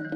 All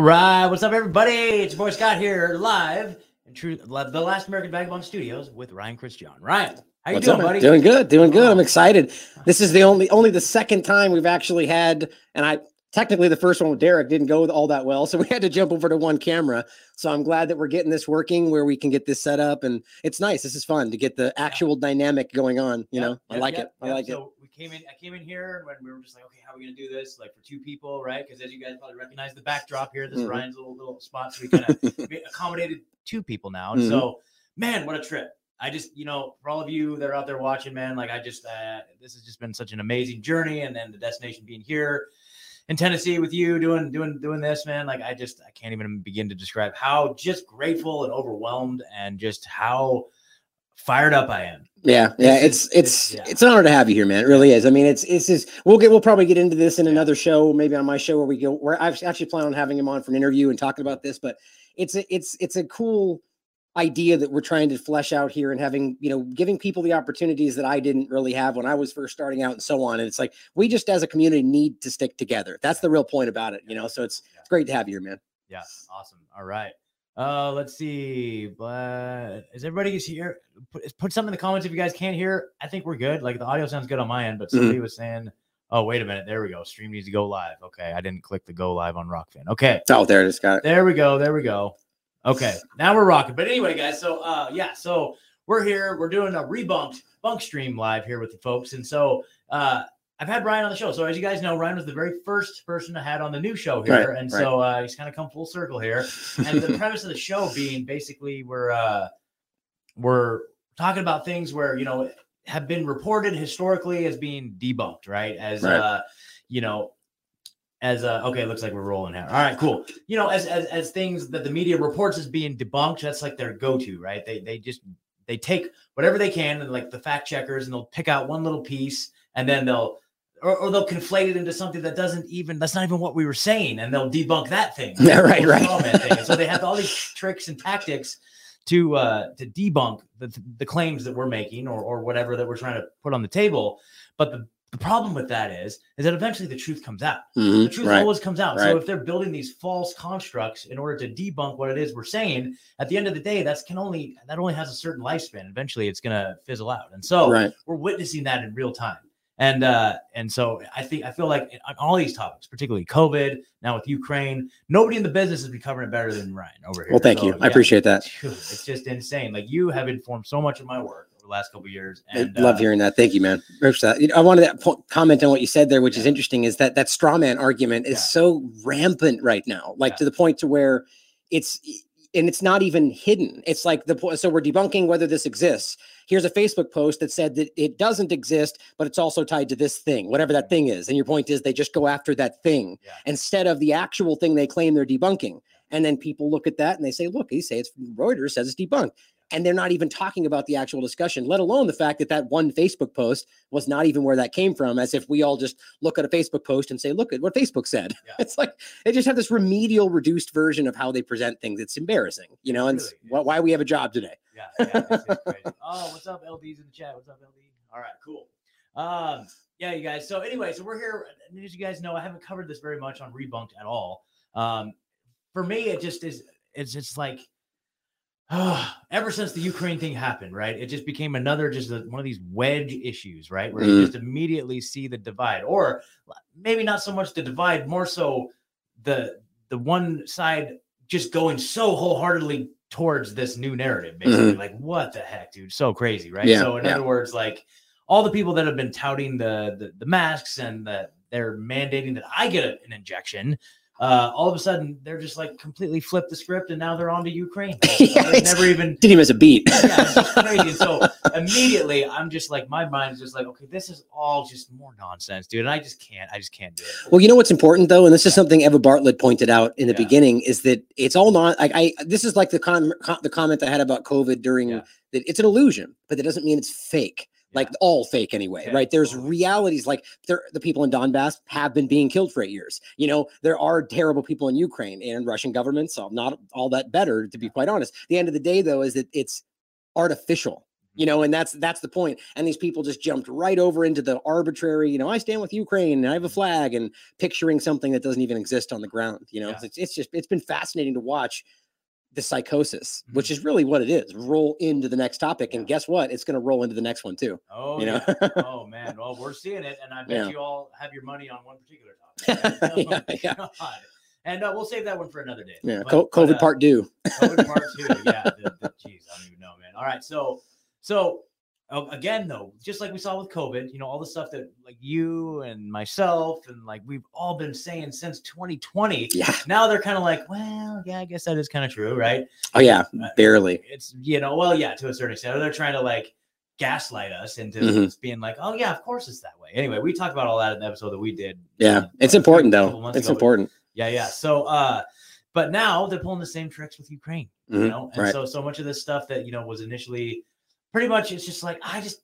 right, what's up, everybody? It's your boy Scott here, live in True, the Last American Vagabond Studios with Ryan Cristian. Ryan, how you What's doing, up? buddy? Doing good, doing good. I'm excited. This is the only only the second time we've actually had, and I technically the first one with Derek didn't go all that well, so we had to jump over to one camera. So I'm glad that we're getting this working where we can get this set up, and it's nice. This is fun to get the actual dynamic going on. You Yep, know, I yep, like it. I like it. So we came in. I came in here when we were just like, okay, how are we gonna do this? Like for two people, right? Because as you guys probably recognize the backdrop here, this is Mhm. Ryan's little little spot. So we kind of accommodated two people now. And Mhm. so, man, what a trip! I just, you know, for all of you that are out there watching, man, like I just, uh, this has just been such an amazing journey, and then the destination being here in Tennessee with you doing doing doing this, man. Like I just I can't even begin to describe how just grateful and overwhelmed and just how fired up I am. Yeah, yeah, it's it's yeah. it's an honor to have you here, man. It really is. I mean, it's it's just we'll get we'll probably get into this in Yeah. another show, maybe on my show where we go where I've actually plan on having him on for an interview and talking about this. But it's a it's it's a cool idea that we're trying to flesh out here and having you know giving people the opportunities that I didn't really have when I was first starting out and so on. And it's like we just as a community need to stick together. That's the real point about it, you know. So it's Yeah. it's great to have you here, man. Yeah, awesome. All right. Uh, let's see. But is everybody is here? Put, put something in the comments if you guys can't hear. I think we're good. Like the audio sounds good on my end, but Mm-hmm. somebody was saying, "Oh, wait a minute. There we go. Stream needs to go live." Okay, I didn't click the go live on Rokfin. Okay, Oh, there it is. Got it. there we go. There we go. Okay, now we're rocking. But anyway, guys, so uh yeah, so we're here. We're doing a rebunked bunk stream live here with the folks. And so uh I've had Ryan on the show. So as you guys know, Ryan was the very first person I had on the new show here. Right, and so uh he's kind of come full circle here. And the premise of the show being basically we're uh we're talking about things where you know have been reported historically as being debunked, right? As Right. uh you know as uh okay it looks like we're rolling here all right cool. You know as, as as things that the media reports as being debunked that's like their go-to right? They they just they take whatever they can and like the fact checkers and they'll pick out one little piece and then they'll or, or they'll conflate it into something that doesn't even that's not even what we were saying and they'll debunk that thing. Yeah, right, right. thing. So they have all these tricks and tactics to uh to debunk the, the claims that we're making or or whatever that we're trying to put on the table. But the the problem with that is is that eventually the truth comes out Mhm, the truth right. always comes out. right. So if they're building these false constructs in order to debunk what it is we're saying, at the end of the day, that's can only that only has a certain lifespan. Eventually, it's gonna fizzle out. And so Right. we're witnessing that in real time. And uh, and so I think I feel like on all these topics, particularly COVID, now with Ukraine, nobody in the business has been covering it better than Ryan over here. Well, thank So, you. I appreciate that. It's just insane. Like you have informed so much of my work last couple of years. I And love uh, hearing that. Thank you, man. Appreciate that. You know, I wanted to po- comment on what you said there, which is interesting. Is that that straw man argument is Yeah. so rampant right now, like Yeah. to the point to where it's and it's not even hidden. It's like the point. So we're debunking whether this exists. Here's a Facebook post that said that it doesn't exist, but it's also tied to this thing, whatever that thing is. And your point is they just go after that thing Yeah. instead of the actual thing they claim they're debunking. And then people look at that and they say, look, he say it's Reuters says it's debunked. And they're not even talking about the actual discussion, let alone the fact that that one Facebook post was not even where that came from, as if we all just look at a Facebook post and say, look at what Facebook said. Yeah. It's like they just have this remedial, reduced version of how they present things. It's embarrassing, you know, and Really wh- why we have a job today. Yeah, yeah. It's, it's crazy. Oh, what's up, LD's in the chat? What's up, LD? All right, cool. Um, yeah, you guys. So anyway, so we're here. As you guys know, I haven't covered this very much on Rebunked at all. Um, for me, it just is. It's just like. ever since the Ukraine thing happened, right? It just became another just a, one of these wedge issues, right? Where you Mhm. just immediately see the divide, or maybe not so much the divide, more so the the one side just going so wholeheartedly towards this new narrative, basically. Like, what the heck, dude? So crazy, right? Yeah, so in yeah. other words, like all the people that have been touting the the, the masks and that they're mandating that I get a- an injection. Uh, all of a sudden, they're just like completely flipped the script, and now they're on to Ukraine. Yeah, never even Didn't even miss a beat. yeah, crazy. So immediately, I'm just like, my mind's just like, okay, this is all just more nonsense, dude. And I just can't, I just can't do it. Well, you know what's important though, and this is something Eva Bartlett pointed out in the Yeah. beginning, is that it's all not like I. This is like the com- com- the comment I had about COVID during Yeah. that it's an illusion, but that doesn't mean it's fake. Like all fake anyway, Yeah, right? There's realities like there the people in Donbass have been being killed for eight years. You know, there are terrible people in Ukraine and Russian governments, so not all that better, to be quite honest. The end of the day, though, is that it's artificial. You mm-hmm. know, and that's that's the point. And these people just jumped right over into the arbitrary, you know, I stand with Ukraine and I have a mm-hmm. flag and picturing something that doesn't even exist on the ground. You know, Yeah. it's, it's just it's been fascinating to watch the psychosis, which Mhm. is really what it is. Roll into the next topic, and guess what? It's going to roll into the next one too. Oh, you know? yeah. oh man. Well, we're seeing it, and I bet Yeah. you all have your money on one particular topic. right? Yeah, Oh, yeah. And uh, we'll save that one for another day. Yeah, But- co- but, COVID uh, part two. COVID part two. Yeah. The, the, geez, I don't even know, man. All right. So, so again, though, just like we saw with COVID, you know, all the stuff that like you and myself and like we've all been saying since 2020. Yeah. Now they're kind of like, well, yeah, I guess that is kind of true, right? Oh yeah, Uh, barely. It's you know, well, yeah, to a certain extent. They're trying to like gaslight us into Mhm. just being like, oh yeah, of course it's that way. Anyway, we talked about all that in the episode that we did. Yeah, um, it's important though. It's ago, important. Yeah, yeah. So, uh, but now they're pulling the same tricks with Ukraine, you Mhm, know, and right. so so much of this stuff that you know was initially pretty much it's just like I just.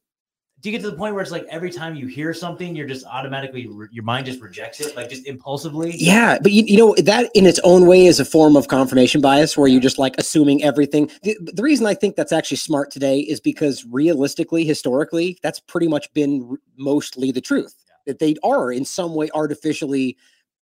Do you get to the point where it's like every time you hear something, you're just automatically re- your mind just rejects it, like just impulsively? Yeah, but you, you know that in its own way is a form of confirmation bias, where you're just like assuming everything. The, the reason I think that's actually smart today is because realistically, historically, that's pretty much been r- mostly the truth. That they are in some way artificially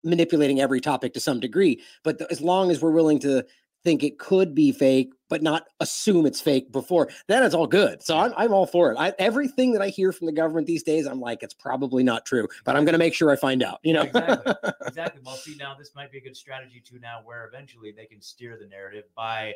manipulating every topic to some degree. But th- as long as we're willing to think it could be fake, but not assume it's fake before, then it's all good. So I'm, I'm all for it. I, everything that I hear from the government these days, I'm like, it's probably not true, but I'm going to make sure I find out. You know, Exactly. exactly. Well, see, now this might be a good strategy too. Now, where eventually they can steer the narrative by,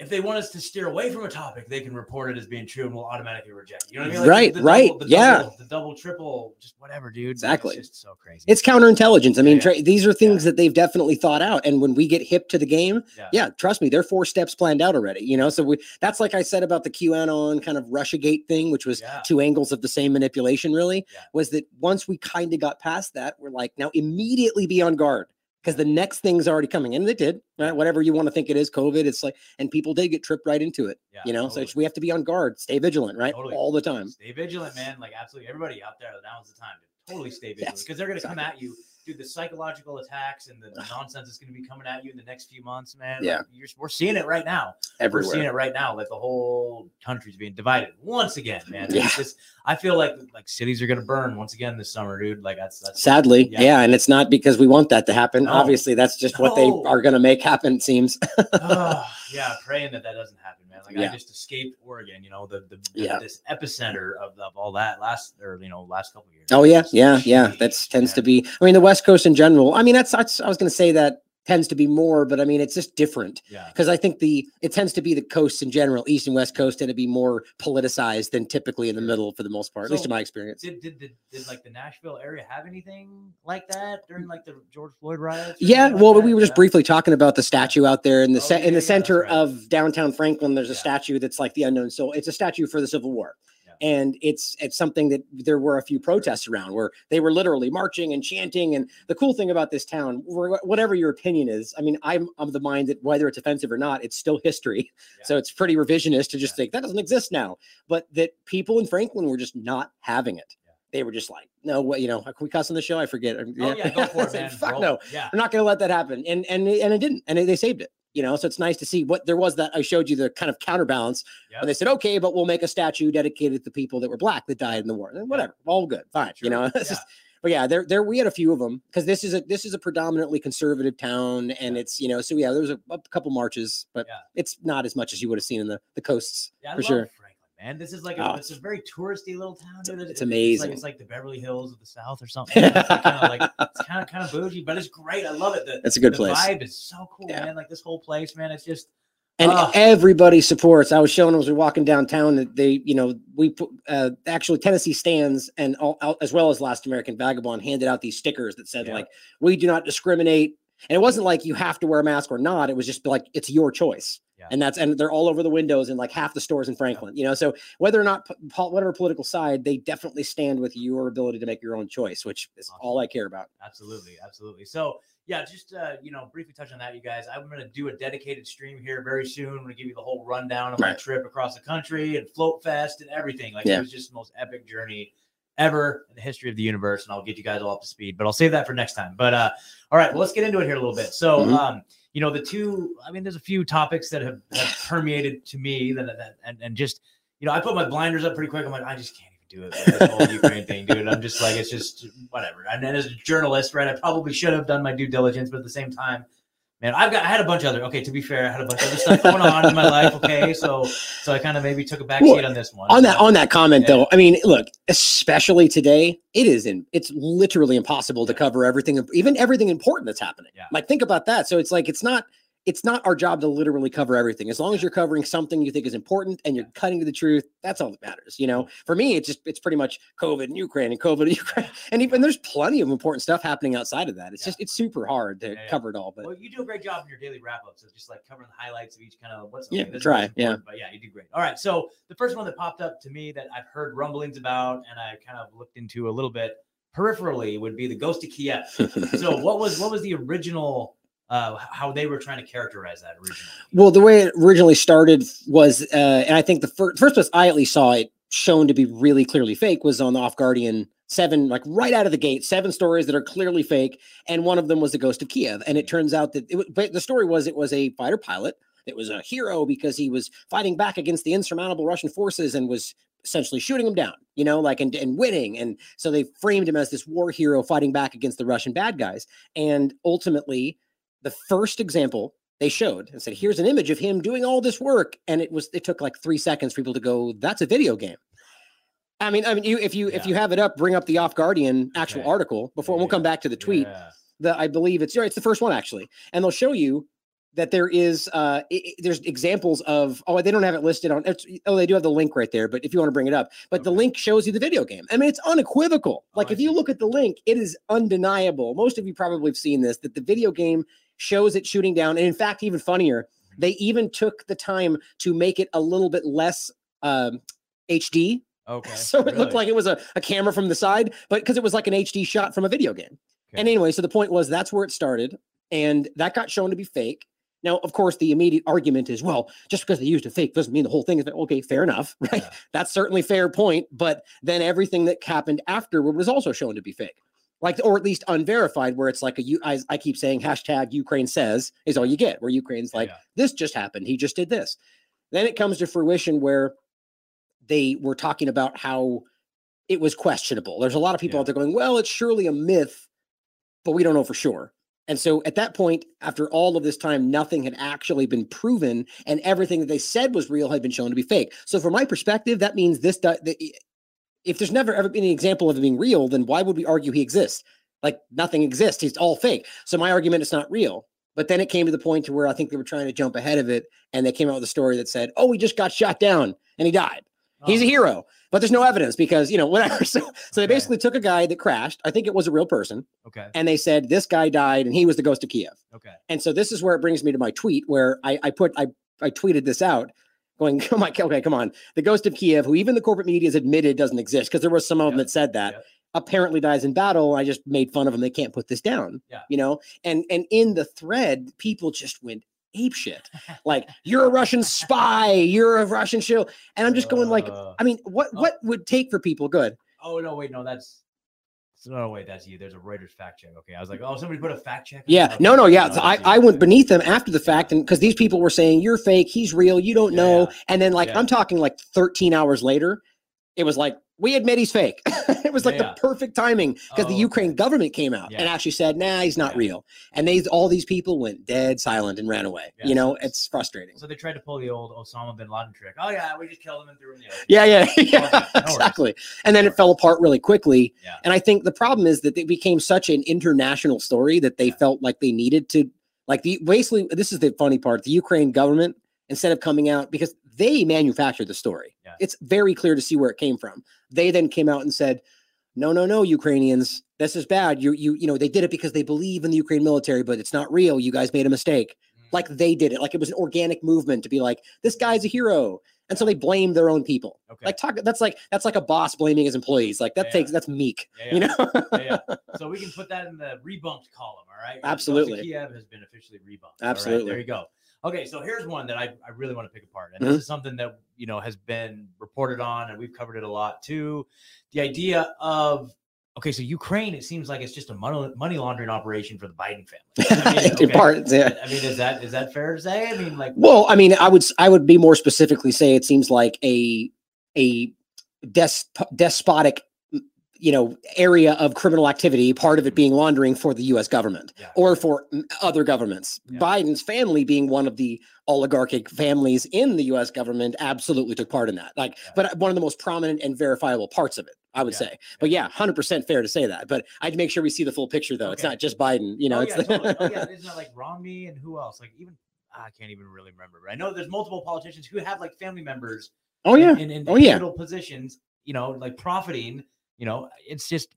if they want us to steer away from a topic, they can report it as being true, and we'll automatically reject. it. You know what I mean? Right, the right, double- the yeah. double- the double, triple, just whatever, dude. Like, Exactly. It's just so crazy. it's counterintelligence. I mean, Yeah. tra- these are things that they've definitely thought out. And when we get hip to the game, yeah. yeah, trust me, they're four steps planned out already. You know, so we, that's like I said about the QAnon kind of RussiaGate thing, which was Yeah. two angles of the same manipulation. Really, Yeah. was that once we kind of got past that, we're like, now immediately be on guard because the next thing's already coming, and they did. Right, whatever you want to think it is, COVID. It's like, and people did get tripped right into it. Yeah, you know, so totally. it's, we have to be on guard, stay vigilant, right, Totally. all the time. Stay vigilant, man. Like absolutely everybody out there, now's the time to totally stay vigilant Yes, because they're gonna come at you. Dude, the psychological attacks and the, the nonsense is going to be coming at you in the next few months, man. Yeah. Like, we're seeing it right now. Everywhere. We're seeing it right now. Like the whole country's being divided once again, man. Yeah. just- I feel like like cities are gonna burn once again this summer, dude. Like that's that's Sadly, Yeah. yeah. and it's not because we want that to happen. No. Obviously, that's just what they are going to make happen. It seems. Ah, yeah, praying that that doesn't happen, man. Like I Yeah. just escaped Oregon, you know, the, the, the- Yeah. this epicenter of, of all that last or you know last couple years. Oh yeah, yeah, yeah. That's Jeez, tends to be. I mean, the West Coast in general. I mean, that's, that's I was going to say that tends to be more, but I mean, it's just different yeah. because I think the it tends to be the coasts in general, East and West Coast, tend to be more politicized than typically in the middle for the most part, at least in my experience. Did, did did did like the Nashville area have anything like that during like the George Floyd riots? Yeah, like well, that? we were just Yeah. briefly talking about the statue out there in the Oh, yeah, in the center right. of downtown Franklin. There's a statue that's like the unknown soul. It's a statue for the Civil War. And it's it's something that there were a few protests around where they were literally marching and chanting. And the cool thing about this town, whatever your opinion is, I mean, I'm of the mind that whether it's offensive or not, it's still history. So it's pretty revisionist to just Yeah. think that doesn't exist now. But that people in Franklin were just not having it. Yeah. They were just like, no, what you know, can we cuss on the show? I forget. Oh yeah, go for it, man. Fuck Roll- no Yeah. we're not going to let that happen and and and it didn't and they saved it you know so it's nice to see what there was that i showed you the kind of counterbalance Yep. and they said okay but we'll make a statue dedicated to people that were black that died in the war and whatever all good fine you know yeah. just but yeah there there we had a few of them because this is a this is a predominantly conservative town and Yeah. it's you know so yeah there was a, a couple marches but Yeah. it's not as much as you would have seen in the the coasts Yeah, for sure Man. This is like a, Oh. it's a very touristy little town, dude. It- It's amazing. It's like, it's like the Beverly Hills of the South or something. It's kind of like it's kind of kind of bougie, but it's great. I love it. The, that's a good the place vibe is so cool, Yeah. man. Like this whole place, man. It's just and everybody supports. I was showing them as we were walking downtown that they, you know, we put uh, actually Tennessee stands and all, out, as well as Last American Vagabond handed out these stickers that said Yeah. like, "We do not discriminate." And it wasn't like you have to wear a mask or not. It was just like it's your choice. Yeah. and that's and they're all over the windows in like half the stores in Franklin. You know, so whether or not p- pol- whatever political side, they definitely stand with your ability to make your own choice, which is Awesome. all I care about. Absolutely, absolutely. So yeah, just uh, you know, briefly touch on that, you guys. I'm gonna do a dedicated stream here very soon. I'm gonna give you the whole rundown of my Right. trip across the country and Float Fest and everything. Like Yeah. it was just the most epic journey ever in the history of the universe, and I'll get you guys all up to speed. But I'll save that for next time. But uh, all right, well, let's get into it here a little bit. So Mhm. um, you know, the two. I mean, there's a few topics that have, have permeated to me that, that and and just you know, I put my blinders up pretty quick. I'm like, I just can't even do it. This whole Ukraine thing, dude. I'm just like, it's just whatever. And then as a journalist, right, I probably should have done my due diligence, but at the same time, man, I've got I had a bunch of other. Okay, to be fair, I had a bunch of other stuff going on in my life. Okay, so so I kind of maybe took a back Well, seat on this one. on that on that comment Yeah. though i mean look especially today it is in it's literally impossible to cover everything even everything important that's happening Yeah. like think about that so it's like it's not it's not our job to literally cover everything as long as you're covering something you think is important and you're cutting to the truth that's all that matters you know mm-hmm. for me it's just it's pretty much covid and ukraine and covid and ukraine and even there's plenty of important stuff happening outside of that it's Yeah. just it's super hard to Yeah, yeah. cover it all but Well, you do a great job in your daily wrap ups of just like covering the highlights of each kind of what's Yeah, try, yeah. But yeah, you do great. All right. So the first one that popped up to me that I've heard rumblings about and I kind of looked into a little bit peripherally would be the Ghost of Kiev. So what was what was the original uh how they were trying to characterize that originally? Well, the way it originally started was, uh, and I think the fir- first place I at least saw it shown to be really clearly fake was on the Off Guardian seven, like right out of the gate, seven stories that are clearly fake, and one of them was the Ghost of Kiev. And it turns out that it, but the story was it was a fighter pilot. It was a hero because he was fighting back against the insurmountable Russian forces and was essentially shooting them down, you know, like and, and winning. And so they framed him as this war hero fighting back against the Russian bad guys. And ultimately, the first example they showed and said, "Here's an image of him doing all this work," and it was it took like three seconds for people to go, "That's a video game." I mean, I mean, you if you if you have it up, bring up the Off Guardian actual Okay. article before. Yeah, We'll come back to the tweet. Yeah. The I believe it's it's the first one actually, and they'll show you that there is uh i- i- there's examples of oh they don't have it listed on it's, oh they do have the link right there but if you want to bring it up but the link shows you the video game i mean it's unequivocal Oh, like I if you look at the link it is undeniable most of you probably have seen this that the video game shows it shooting down and in fact even funnier they even took the time to make it a little bit less um hd Okay. so it really? looked like it was a, a camera from the side but because it was like an hd shot from a video game Okay. and anyway, so the point was that's where it started, and that got shown to be fake. Now, of course, the immediate argument is, well, just because they used a fake doesn't mean the whole thing is okay. Fair enough, right? Yeah. That's certainly fair point. But then everything that happened afterward was also shown to be fake, like or at least unverified. Where it's like a you, I, I keep saying hashtag Ukraine says is all you get. Where Ukraine's like yeah. this just happened. He just did this. Then it comes to fruition where they were talking about how it was questionable. There's a lot of people Yeah. out there going, well, it's surely a myth, but we don't know for sure. And so at that point, after all of this time, nothing had actually been proven, and everything that they said was real had been shown to be fake. So, from my perspective, that means this. Do- that i- If there's never ever been an example of it being real, then why would we argue he exists? Like nothing exists. He's all fake. So my argument is not real. But then it came to the point to where I think they were trying to jump ahead of it, and they came out with a story that said, "Oh, he just got shot down and he died." He's a Oh, hero, but there's no evidence because you know whatever. So, so they basically took a guy that crashed. I think it was a real person, Okay. and they said this guy died and he was the ghost of Kiev. Okay. And so this is where it brings me to my tweet where I, I put I I tweeted this out, going, "Oh my, okay, come on, the ghost of Kiev, who even the corporate media has admitted doesn't exist because there was some of them Yep, that said that." yep. apparently dies in battle i just made fun of them they can't put this down Yeah. you know and and in the thread people just went ape shit like you're a russian spy you're a russian show and i'm just going like Uh, I mean, what Oh. what would take for people good? Oh no, wait, no, that's no wait, that's you. There's a Reuters fact check. Okay. I was like, oh, somebody put a fact check. Yeah, no, no, yeah. I. I went beneath them after the fact, and because these people were saying you're fake, he's real, you don't Yeah, know, yeah. and then like Yeah. I'm talking like 13 hours later, it was like we admit he's fake. it was like Yeah, yeah. the perfect timing because the Oh, Ukraine okay. government came out and actually said, "Nah, he's not Yeah. real," and they all these people went dead silent and ran away. Yeah, you know, it's frustrating. So they tried to pull the old Osama bin Laden trick. Oh yeah, we just killed him and threw him in the ocean. Yeah, yeah, yeah, no exactly. And then it fell apart really quickly. Yeah. And I think the problem is that it became such an international story that they Yeah. felt like they needed to, like the basically. This is the funny part: the Ukraine government, instead of coming out because they manufactured the story, Yeah. it's very clear to see where it came from. They then came out and said, "No, no, no, Ukrainians, this is bad. You, you, you know, they did it because they believe in the Ukraine military, but it's not real. You guys made a mistake." Mm. like they did it, like it was an organic movement to be like, this guy's a hero. And so they blame their own people. Okay. Like talk that's like that's like a boss blaming his employees. Like that Yeah, takes that's meek. Yeah, You know? Yeah, yeah. So we can put that in the rebunked column. All right. Absolutely. Kiev has been officially rebunked. All right, Absolutely. there you go. Okay, so here's one that I, I really want to pick apart, and Mhm. this is something that you know has been reported on, and we've covered it a lot too. The idea of okay, so Ukraine, it seems like it's just a money, laundering operation for the Biden family. I mean, In okay. parts, yeah. I mean, is that is that fair to say? I mean, like, Well, I mean, I would I would be more specifically say it seems like a a des- despotic you know area of criminal activity part of it being laundering for the US government yeah, or for other governments Yeah. Biden's family being one of the oligarchic families in the US government absolutely took part in that like Yeah. but one of the most prominent and verifiable parts of it I would say but yeah 100% fair to say that but I'd make sure we see the full picture though it's not just Biden you know oh, it's yeah, totally. oh yeah, isn't like Romney and who else? Like even I can't even really remember. But I know there's multiple politicians who have like family members oh yeah in, in, in Oh, yeah. positions, you know, like profiting, you know, it's just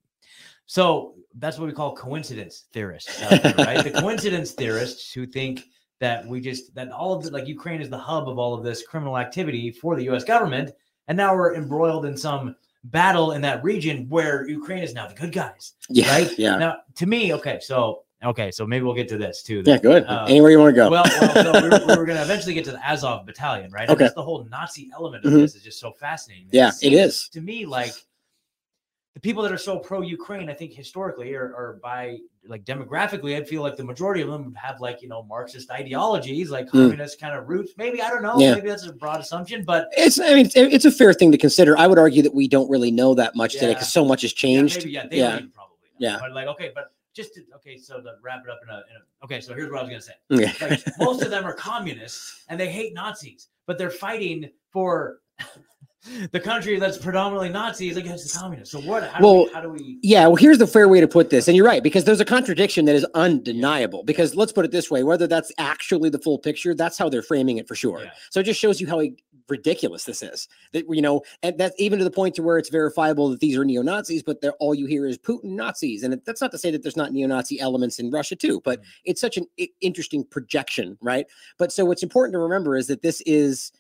so that's what we call coincidence theorists, there, right? the coincidence theorists who think that we just that all of the like Ukraine is the hub of all of this criminal activity for the US government, and now we're embroiled in some battle in that region where Ukraine is now the good guys. yeah Right? yeah Now, to me, okay, so okay, so maybe we'll get to this too. yeah good Uh, anywhere you want to go well, well so we were, we were going to eventually get to the Azov battalion, right? And Okay. the whole Nazi element of Mhm. this is just so fascinating. Yeah, it is. to me like the people that are so pro-Ukraine. I think historically or, or by like demographically, I feel like the majority of them have like you know Marxist ideologies, like Mm. communist kind of roots. Maybe I don't know. Yeah. Maybe that's a broad assumption, but It's, I mean, it's, it's a fair thing to consider. I would argue that we don't really know that much today because so much has yeah, changed. maybe yeah, they Yeah. probably. Know. Yeah. But like okay, but just to, okay, so to wrap it up in a, in a okay, so here's what I was gonna say. Yeah. like most of them are communists and they hate Nazis, but they're fighting for the country that's predominantly Nazis against the communists. So what? How do we, how do we? Yeah, well, here's the fair way to put this. And you're right, because there's a contradiction that is undeniable. Because let's put it this way whether that's actually the full picture, that's how they're framing it for sure. Yeah. So it just shows you how ridiculous this is. That, you know, and that's even to the point to where it's verifiable that these are neo Nazis, but they're all you hear is Putin Nazis. And that's not to say that there's not neo Nazi elements in Russia too, but Mhm. it's such an interesting projection, right? But so what's important to remember is that this is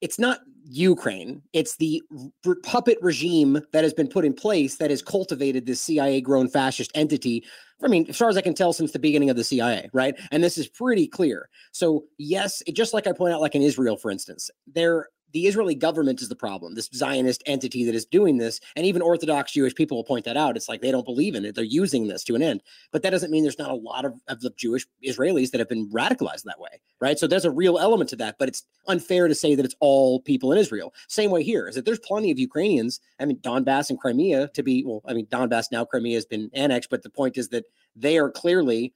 it's not Ukraine. It's the r- puppet regime that has been put in place that has cultivated this CIA grown fascist entity. I mean, as far as I can tell, since the beginning of the CIA, right? And this is pretty clear. So, yes, it, just like I point out, like in Israel, for instance, there the Israeli government is the problem, this Zionist entity that is doing this. And even Orthodox Jewish people will point that out. It's like they don't believe in it. They're using this to an end. But that doesn't mean there's not a lot of, of the Jewish Israelis that have been radicalized that way, right? So there's a real element to that, but it's unfair to say that it's all people in Israel. Same way here is that there's plenty of Ukrainians. I mean, Donbass and Crimea to be, well, I mean, Donbass now, Crimea has been annexed, but the point is that they are clearly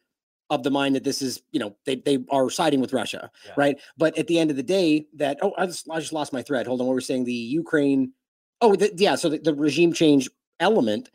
of the mind that this is, you know, they, they are siding with Russia, Yeah. right? But at the end of the day, that, oh, I just, I just lost my thread. Hold on. What we're saying, the Ukraine, oh, the, yeah. So the, the regime change element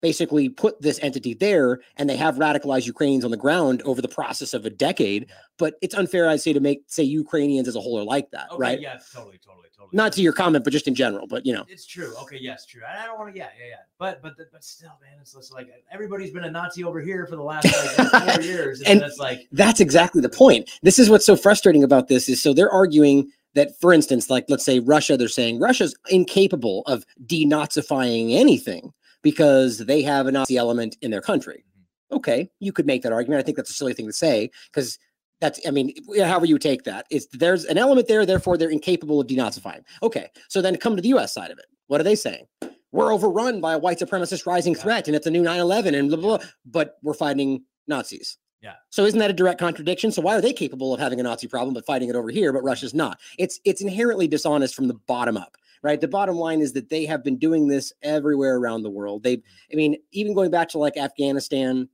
basically put this entity there and they have radicalized Ukrainians on the ground over the process of a decade. But it's unfair, I'd say, to make say Ukrainians as a whole are like that, Okay, right? Yeah, totally, totally, totally. Not to your comment, but just in general. But you know, It's true. Okay, yes, true. I I don't want to. Yeah, yeah, yeah. But but but still, man, it's just like everybody's been a Nazi over here for the last like, four years, and, And- it's like that's exactly the point. This is what's so frustrating about this is so they're arguing that, for instance, like let's say Russia, they're saying Russia's incapable of denazifying anything because they have a Nazi element in their country. Mm-hmm. Okay, you could make that argument. I think that's a silly thing to say because that's, I mean, however you take that, it's there's an element there, therefore they're incapable of denazifying. Okay, so then come to the U.S. side of it. What are they saying? We're overrun by a white supremacist rising threat, and it's a new 9/11, and blah blah. blah but we're fighting Nazis. Yeah. So isn't that a direct contradiction? So why are they capable of having a Nazi problem but fighting it over here, but Russia's not? It's it's inherently dishonest from the bottom up, right? The bottom line is that they have been doing this everywhere around the world. They, I mean, even going back to like Afghanistan,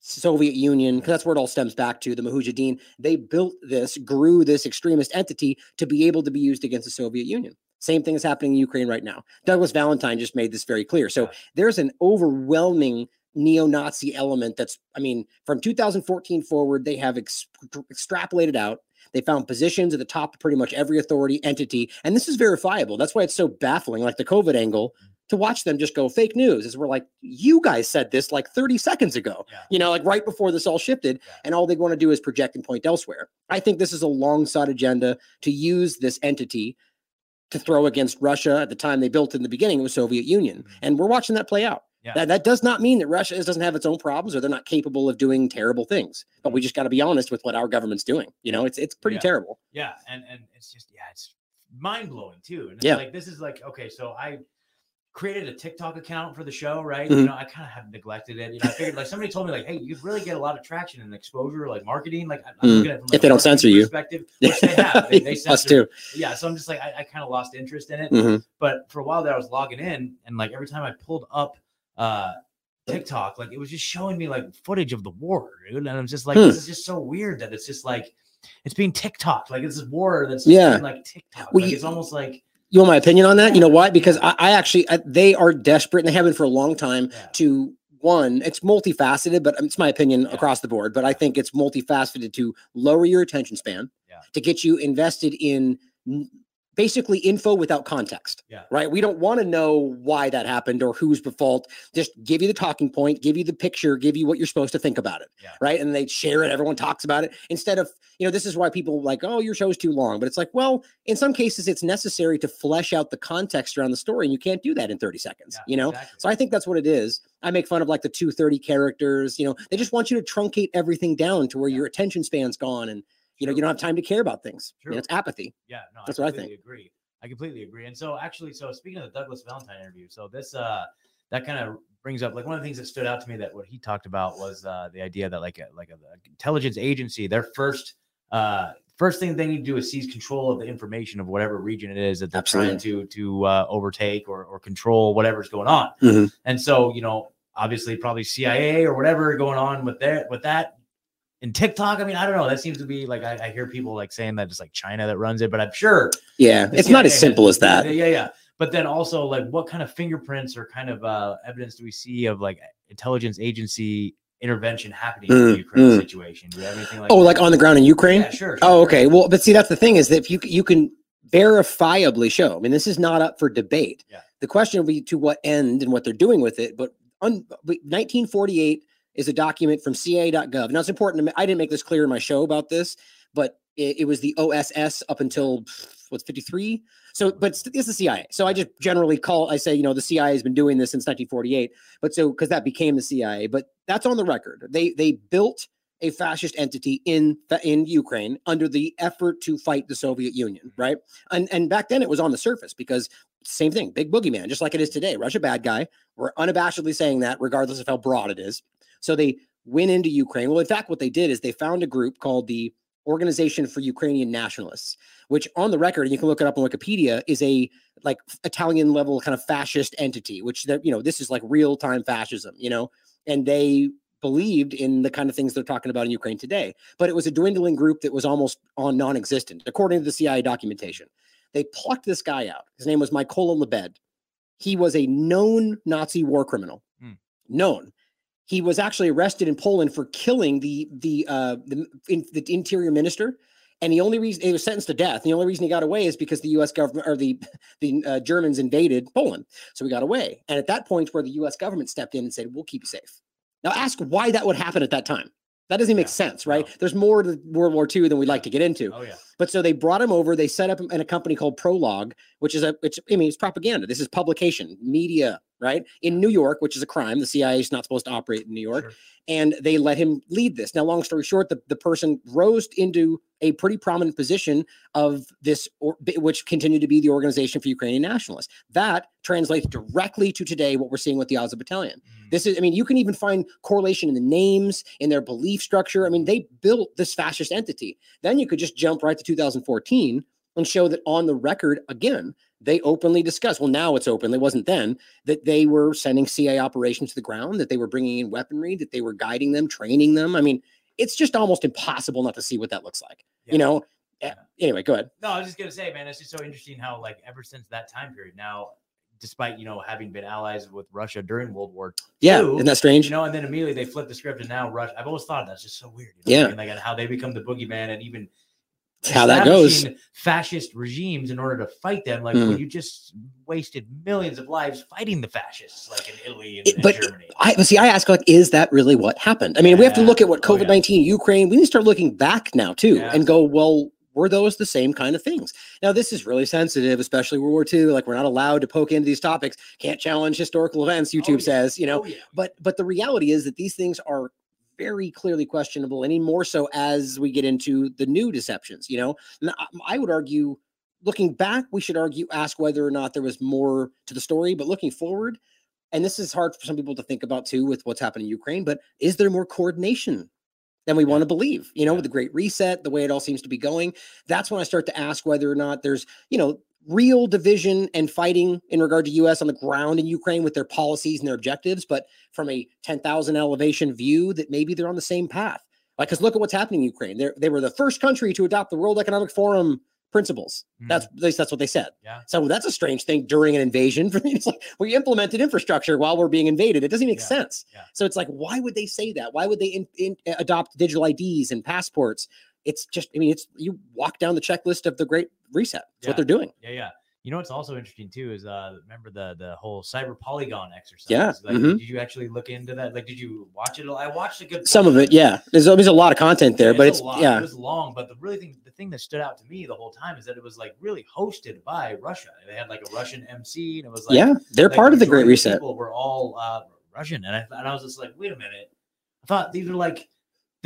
Soviet Union, because that's where it all stems back to. The Mujahideen, they built this, grew this extremist entity to be able to be used against the Soviet Union. Same thing is happening in Ukraine right now. Douglas Valentine just made this very clear. So there's an overwhelming neo-Nazi element that's, I mean, from 2014 forward, they have ex- extrapolated out. They found positions at the top of pretty much every authority entity, and this is verifiable. That's why it's so baffling. Like the COVID angle, to watch them just go fake news is we're like, you guys said this like 30 seconds ago, Yeah. you know, like right before this all shifted, Yeah. and all they want to do is project and point elsewhere. I think this is a long sought agenda to use this entity to throw against Russia at the time they built in the beginning, it was Soviet Union. Mhm. And we're watching that play out. Yeah. That, that does not mean that Russia doesn't have its own problems or they're not capable of doing terrible things. But we just got to be honest with what our government's doing. You know, it's it's pretty Yeah. terrible. Yeah, and and it's just yeah, it's mind blowing too. And it's Yeah. like this is like okay, so I created a TikTok account for the show, right? Mhm. You know, I kind of have neglected it. You know, I figured like somebody told me like, hey, you really get a lot of traction and exposure, like marketing. Like I'm Mm. looking at it from If they don't censor you. perspective, which they have. They, they Us censor- too. Yeah, so I'm just like I, I kind of lost interest in it. Mhm. But for a while there, I was logging in, and like every time I pulled up uh TikTok, like it was just showing me like footage of the war, dude. And I'm just like, Hmm. this is just so weird that it's just like it's being TikTok, like it's this war that's just Yeah. like TikTok. Well, like you- it's almost like You want my opinion on that? You know why? Because I, I actually I, they are desperate and they have been for a long time yeah, to one. It's multifaceted, but um, it's my opinion Yeah. across the board. But I think it's multifaceted to lower your attention span, Yeah. to get you invested in basically info without context. Yeah. Right. We don't want to know why that happened or who's the fault. Just give you the talking point, give you the picture, give you what you're supposed to think about it. Yeah. Right. And they share it. Everyone talks about it instead of, you know, this is why people like, oh, your show's too long. But it's like, well, in some cases, it's necessary to flesh out the context around the story. And you can't do that in 30 seconds, yeah, you know? exactly. So I think that's what it is. I make fun of like the 230 characters, you know, they just want you to truncate everything down to where Yeah. your attention span's gone and, you know, you don't have time to care about things. True. it's apathy. Yeah, no, That's I what I think. agree. I completely agree. And so actually, so speaking of the Douglas Valentine interview, so this uh that kind of brings up like one of the things that stood out to me that what he talked about was uh the idea that like a like a, intelligence agency, their first uh first thing they need to do is seize control of the information of whatever region it is that they're trying to to uh, overtake or, or control whatever's going on. Mhm. And so, you know, obviously probably CIA or whatever going on with that with that in TikTok. I mean, I don't know. That seems to be like I, I hear people like saying that it's like China that runs it, but I'm sure Yeah. It's not as simple has- as that. Yeah, yeah, yeah. But then also, like, what kind of fingerprints or kind of uh, evidence do we see of like intelligence agency intervention happening in Mm, the Ukraine mm. situation? Do you have anything like? Oh, that? like on the ground in Ukraine? Yeah, sure. sure, Oh, sure. okay. Well, but see, that's the thing is that if you you can verifiably show. I mean, this is not up for debate. Yeah. The question will be to what end and what they're doing with it. But on 1948 is a document from CIA.gov. Now, it's important. To, I didn't make this clear in my show about this, but it, it was the OSS up until what's 53. So, but it's, it's the CIA. So I just generally call. I say, you know, the CIA has been doing this since 1948. But so because that became the CIA. But that's on the record. They they built a fascist entity in in Ukraine under the effort to fight the Soviet Union, mm-hmm. right? And and back then it was on the surface because same thing, big boogeyman, just like it is today. Russia bad guy. We're unabashedly saying that, regardless of how broad it is. So they went into Ukraine. Well, in fact, what they did is they found a group called the Organization for Ukrainian Nationalists, which on the record, and you can look it up on Wikipedia, is a like Italian level kind of fascist entity, which they're, you know, this is like real time fascism, you know, and they believed in the kind of things they're talking about in Ukraine today. But it was a dwindling group that was almost on non-existent, according to the CIA documentation. They plucked this guy out. His name was Mykola Lebed. He was a known Nazi war criminal. Hmm. Known. He was actually arrested in Poland for killing the the uh, the, in, the interior minister, and the only reason he was sentenced to death. The only reason he got away is because the U.S. government or the the uh, Germans invaded Poland, so he got away. And at that point, where the U.S. government stepped in and said, "We'll keep you safe." Now, ask why that would happen at that time. That doesn't make Yeah, sense, right? no. There's more to World War II than we'd like to get into. Oh yeah. But so they brought him over. They set up in a company called Prolog, which is a, which I mean, it's propaganda. This is publication, media, right? In New York, which is a crime. The CIA is not supposed to operate in New York. Sure. And they let him lead this. Now, long story short, the, the person rose into a pretty prominent position of this, or, which continued to be the Organization for Ukrainian Nationalists. That translates directly to today what we're seeing with the Azov Battalion. Mhm. This is, I mean, you can even find correlation in the names, in their belief structure. I mean, they built this fascist entity. Then you could just jump right to 2014 and show that on the record, again, they openly discuss. Well, now it's open. It wasn't then that they were sending CIA operations to the ground, that they were bringing in weaponry, that they were guiding them, training them. I mean, it's just almost impossible not to see what that looks like. Yeah. You know. Yeah. Anyway, go ahead. No, I was just gonna say, man, it's just so interesting how like ever since that time period now, despite you know having been allies with Russia during World War Yeah, Two, isn't that strange? you know, and then immediately they flipped the script and now Russia. I've always thought that's just so weird. You know? I Yeah. mean? like how they become the boogeyman and even how that goes. Fascist regimes in order to fight them, like Mm. well, you just wasted millions of lives fighting the fascists, like in Italy and, It- and but Germany. I but see, I ask like, is that really what happened? I mean, we have to look at what Oh, yeah. COVID nineteen, Ukraine. We need to start looking back now too, Yeah. and go, well, were those the same kind of things? Now, this is really sensitive, especially World War II. Like, we're not allowed to poke into these topics. Can't challenge historical events. YouTube yeah. says, you know. Oh, yeah. But but the reality is that these things are very clearly questionable, any more so as we get into the new deceptions. You know, and I, I would argue, looking back, we should argue ask whether or not there was more to the story. But looking forward, and this is hard for some people to think about too with what's happening in Ukraine, but is there more coordination than we want to believe? You know, with the great reset, the way it all seems to be going, that's when I start to ask whether or not there's, you know, real division and fighting in regard to US on the ground in Ukraine with their policies and their objectives, but from a 10,000 elevation view that maybe they're on the same path. Like, because look at what's happening in Ukraine. They're, they were the first country to adopt the World Economic Forum principles. Mhm. That's at least that's what they said. Yeah. So that's a strange thing during an invasion. For me, it's like we implemented infrastructure while we're being invaded. It doesn't make Yeah, sense. yeah. So it's like, why would they say that? Why would they in, in, adopt digital IDs and passports? It's just, I mean, it's you walk down the checklist of the Great Reset. That's Yeah. what they're doing. Yeah, yeah. You know what's also interesting too is uh remember the the whole cyber polygon exercise. Yeah, Like mhm. did you actually look into that? Like did you watch it? I watched a good Some of it, yeah. There's, there's a lot of content there, Yeah, but a it's yeah, It was long, but the really thing, the thing that stood out to me the whole time is that it was like really hosted by Russia. They had like a Russian MC, and it was like yeah. They're like, part of the Great Reset. People were all uh, Russian, and I, and I was just like, wait a minute. I thought these were like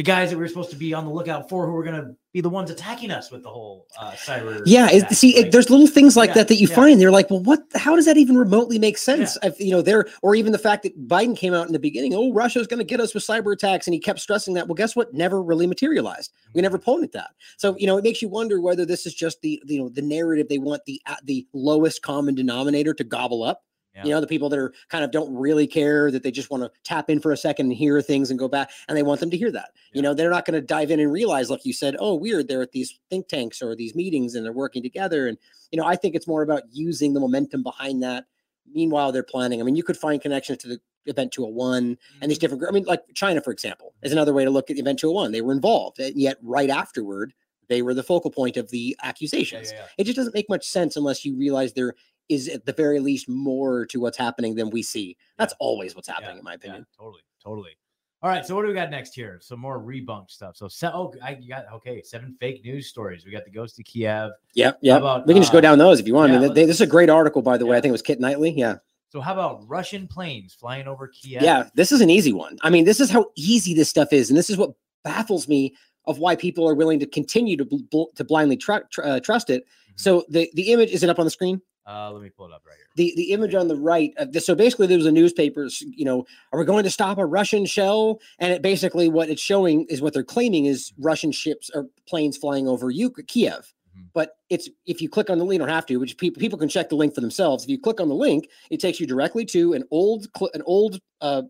the guys that we were supposed to be on the lookout for, who were going to be the ones attacking us with the whole uh, cyber. Yeah, attack. see, it, Like, there's little things like Yeah, that that you yeah. find. They're like, well, what? How does that even remotely make sense? If, you know, there, or even the fact that Biden came out in the beginning, oh, Russia's going to get us with cyber attacks, and he kept stressing that. Well, guess what? Never really materialized. We never pulled at that. So you know, it makes you wonder whether this is just the you know the narrative they want the the lowest common denominator to gobble up. Yeah. You know, the people that are kind of don't really care that they just want to tap in for a second and hear things and go back, and they want them to hear that. You know, they're not going to dive in and realize, like you said, oh, weird, they're at these think tanks or these meetings and they're working together. And you know, I think it's more about using the momentum behind that. Meanwhile, they're planning. I mean, you could find connections to the Event 201 and these Mhm. different. I mean, like China, for example, is another way to look at Event 201. They were involved, and yet right afterward, they were the focal point of the accusations. yeah, yeah. It just doesn't make much sense unless you realize there is at the very least more to what's happening than we see. That's always what's happening, in my opinion. Yeah, totally, totally. All right, so what do we got next here? Some more rebunk stuff. So, se- oh, I you got okay. Seven fake news stories. We got the ghost of Kiev. Yeah, yeah. about, we can just go uh, down those if you want. I mean, they, this is a great article, by the way. I think it was Kit Knightley. Yeah. So, how about Russian planes flying over Kiev? Yeah, this is an easy one. I mean, this is how easy this stuff is, and this is what baffles me of why people are willing to continue to bl- to blindly tr- tr- uh, trust it. Mhm. So the the image is it up on the screen? Uh, let me pull it up right here. The the image on the right. Of this, so basically, there was a newspaper. You know, are we going to stop a Russian shell? And it basically what it's showing is what they're claiming is Russian ships or planes flying over Kiev. Mhm. But it's if you click on the link, you don't have to, which people people can check the link for themselves. If you click on the link, it takes you directly to an old an old uh,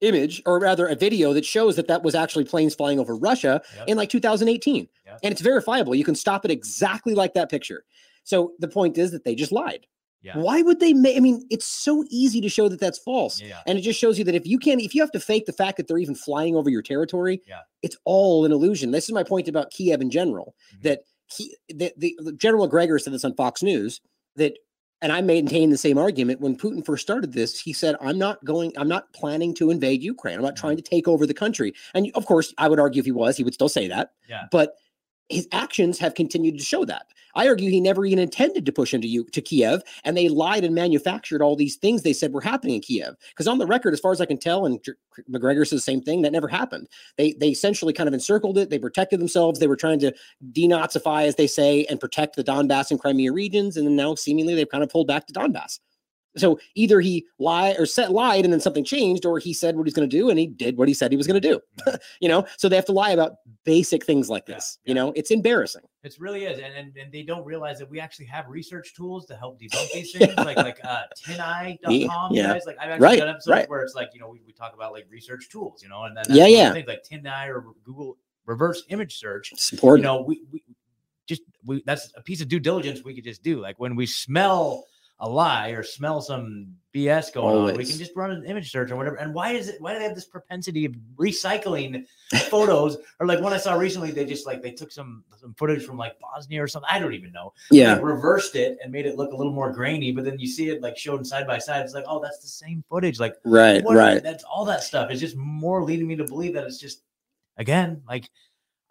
image, or rather a video that shows that that was actually planes flying over Russia Yep. in like 2018, Yep. and it's verifiable. You can stop it exactly like that picture. So the point is that they just lied. Yeah. Why would they make? I mean, it's so easy to show that that's false. Yeah. And it just shows you that if you can't, if you have to fake the fact that they're even flying over your territory, Yeah. it's all an illusion. This is my point about Kiev in general. Mhm. That he, the, the, the General Gregor said this on Fox News that, and I maintain the same argument. When Putin first started this, he said, "I'm not going. I'm not planning to invade Ukraine. I'm not trying to take over the country." And of course, I would argue if he was, he would still say that. Yeah. But his actions have continued to show that. I argue he never even intended to push into you to Kiev, and they lied and manufactured all these things they said were happening in Kiev. Because on the record, as far as I can tell, and Macgregor says the same thing, that never happened. They they essentially kind of encircled it. They protected themselves. They were trying to denazify, as they say, and protect the Donbass and Crimea regions. And now, seemingly, they've kind of pulled back to Donbass. So either he lied or said lied, and then something changed, or he said what he's going to do, and he did what he said he was going to do. You know, so they have to lie about basic things like this. yeah. You know, it's embarrassing. It really is, and, and and they don't realize that we actually have research tools to help debunk these things, like like uh, tineye.com. Yeah. Guys, like I've actually Right, done episodes right. where it's like you know we, we talk about like research tools, you know, and then Yeah, that's one of the yeah. things like tineye or Google reverse image search. It's You know, we, we just we that's a piece of due diligence we could just do. Like when we smell a lie or smell some BS going on, we can just run an image search or whatever. And why is it? Why do they have this propensity of recycling photos? or like one I saw recently, they just like they took some some footage from like Bosnia or something. I don't even know. Yeah. Like, reversed it and made it look a little more grainy. But then you see it like shown side by side. It's like, oh, that's the same footage. Like, Right. Right. That's all that stuff. It's just more leading me to believe that it's just again like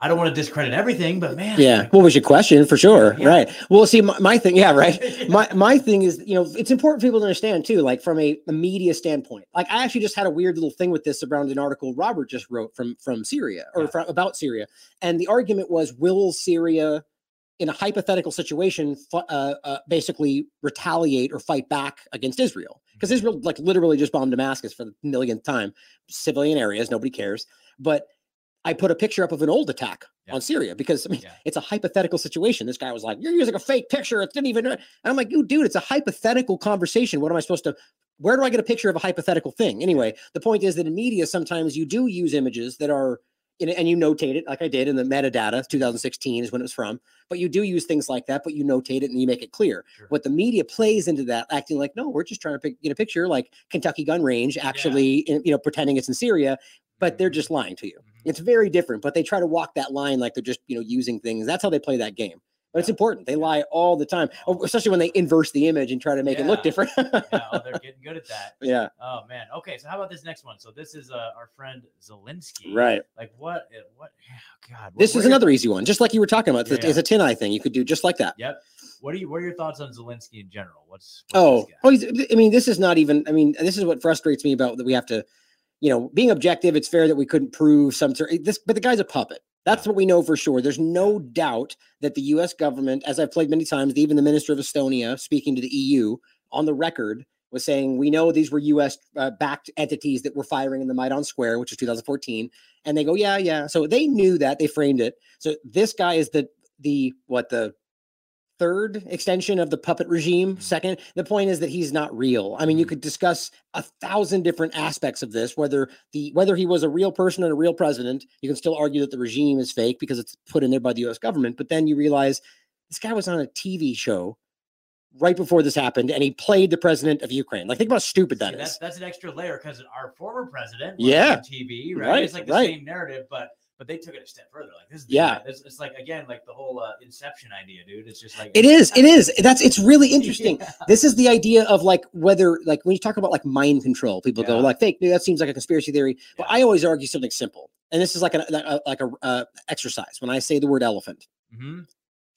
I don't want to discredit everything, but man, Yeah. like, What was your question for sure? Yeah. Right. Well, see, my, my thing, yeah, right. yeah. my my thing is you know it's important for people to understand too like from a, a media standpoint like i actually just had a weird little thing with this around an article robert just wrote from from syria or Yeah. from, about syria and the argument was will syria in a hypothetical situation uh, uh, basically retaliate or fight back against israel because Mm-hmm. israel like literally just bombed damascus for the millionth time civilian areas nobody cares but i put a picture up of an old attack Yeah. on syria because i mean Yeah. it's a hypothetical situation. This guy was like, "You're using a fake picture. It didn't even." And I'm like, "You dude, it's a hypothetical conversation. What am I supposed to? Where do I get a picture of a hypothetical thing?" Anyway, the point is that in media, sometimes you do use images that are, in, and you notate it, like I did in the metadata. 2016 is when it was from, but you do use things like that, but you notate it and you make it clear. Sure. What the media plays into that, acting like, "No, we're just trying to pick, get a picture," like Kentucky gun range, actually, in- you know, pretending it's in Syria, but they're Mhm. just lying to you. Mhm. It's very different, but they try to walk that line like they're just, you know, using things. That's how they play that game. But it's important. They lie all the time, oh, especially when they inverse the image and try to make it look different. yeah, oh, they're getting good at that. yeah, Oh man. Okay, so how about this next one? So this is uh, our friend Zelensky. right. Like what? uh, What? oh, God. what- This is are your- another easy one, just like you were talking about. It's, a- Yeah. it's a TinEye thing. You could do just like that. Yep. What are you? What are your thoughts on Zelensky in general? What's? what's Oh, oh, he's, I mean, this is not even. I mean, this is what frustrates me about that. We have to, you know, being objective. It's fair that we couldn't prove some sort. This, but the guy's a puppet. That's what we know for sure. There's no doubt that the U.S. government, as I've played many times, even the Minister of Estonia, speaking to the EU on the record, was saying we know these were U.S. Uh, backed entities that were firing in the Maidan Square, which is 2014, and they go, yeah, yeah. So they knew that they framed it. So this guy is the the what the third extension of the puppet regime. Second, the point is that he's not real. I mean, you Mhm. could discuss a thousand different aspects of this, whether the whether he was a real person and a real president. You can still argue that the regime is fake because it's put in there by the U.S. government. But then you realize this guy was on a TV show right before this happened, and he played the president of Ukraine. Like, think about how stupid that See, is. that's that's an extra layer because our former president, was Yeah. on TV, right? Right, It's like the right. same narrative, but but they took it a step further. Like this, is Yeah. it's, it's like again, like the whole uh, Inception idea, dude. It's just like It is. It is. That's. It's really interesting. Yeah. this is the idea of like whether like when you talk about like mind control people go like fake that seems like a conspiracy theory but Yeah. i always argue something simple and this is like a, a like a uh, exercise when i say the word elephant Mhm.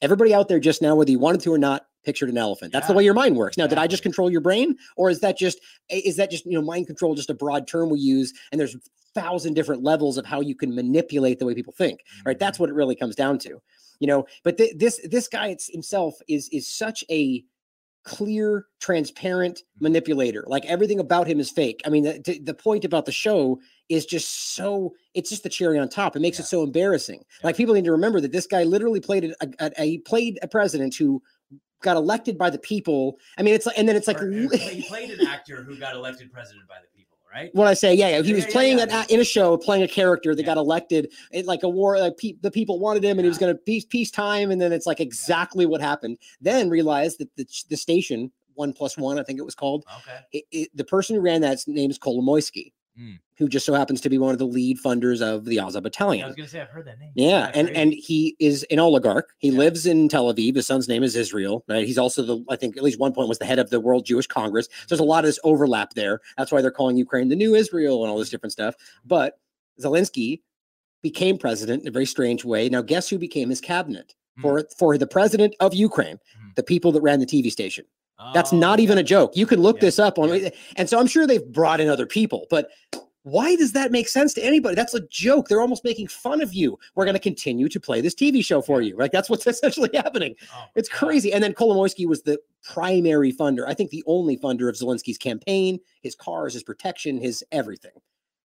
everybody out there just now whether you wanted to or not pictured an elephant. That's the way your mind works. Now did i just control your brain? Or is that just is that just you know mind control just a broad term we use and there's thousand different levels of how you can manipulate the way people think right? That's Mhm. what it really comes down to you know? But th- this this guy it's himself is is such a clear transparent Mhm. manipulator. Like everything about him is fake. I mean the, the- the point about the show is just so it's just the cherry on top. It makes Yeah. it so embarrassing. Yeah. like people need to remember that this guy literally played a, a, a he played a president who got elected by the people i mean it's like and then it's like Or- he played an actor who got elected president by the people, right? what I say, yeah, yeah, he Yeah, was yeah, playing yeah. an a- in a show, playing a character that Yeah. got elected, it, like a war. Like pe- the people wanted him, and he was going to peace time. and then it's like exactly what happened. Then realized that the, the station one plus one, I think it was called, Okay. it, it, the person who ran that's name is Kolomoisky, Mm. who just so happens to be one of the lead funders of the Azov Battalion? I was gonna say I've heard that name. Yeah, and crazy. and he is an oligarch. He Yeah. lives in Tel Aviv. His son's name is Israel. Right? He's also the I think at least one point was the head of the World Jewish Congress. So there's a lot of this overlap there. That's why they're calling Ukraine the new Israel and all this different stuff. But Zelensky became president in a very strange way. Now guess who became his cabinet Hmm. for for the president of Ukraine? Mhm. The people that ran the TV station. That's Oh, not even yeah. a joke. You can look Yeah, this up on, yeah. and so I'm sure they've brought in other people, but why does that make sense to anybody? That's a joke. They're almost making fun of you. We're going to continue to play this TV show for you. Like that's what's essentially happening. Oh, It's God. crazy. And then Kolomoisky was the primary funder. I think the only funder of Zelensky's campaign, his cars, his protection, his everything.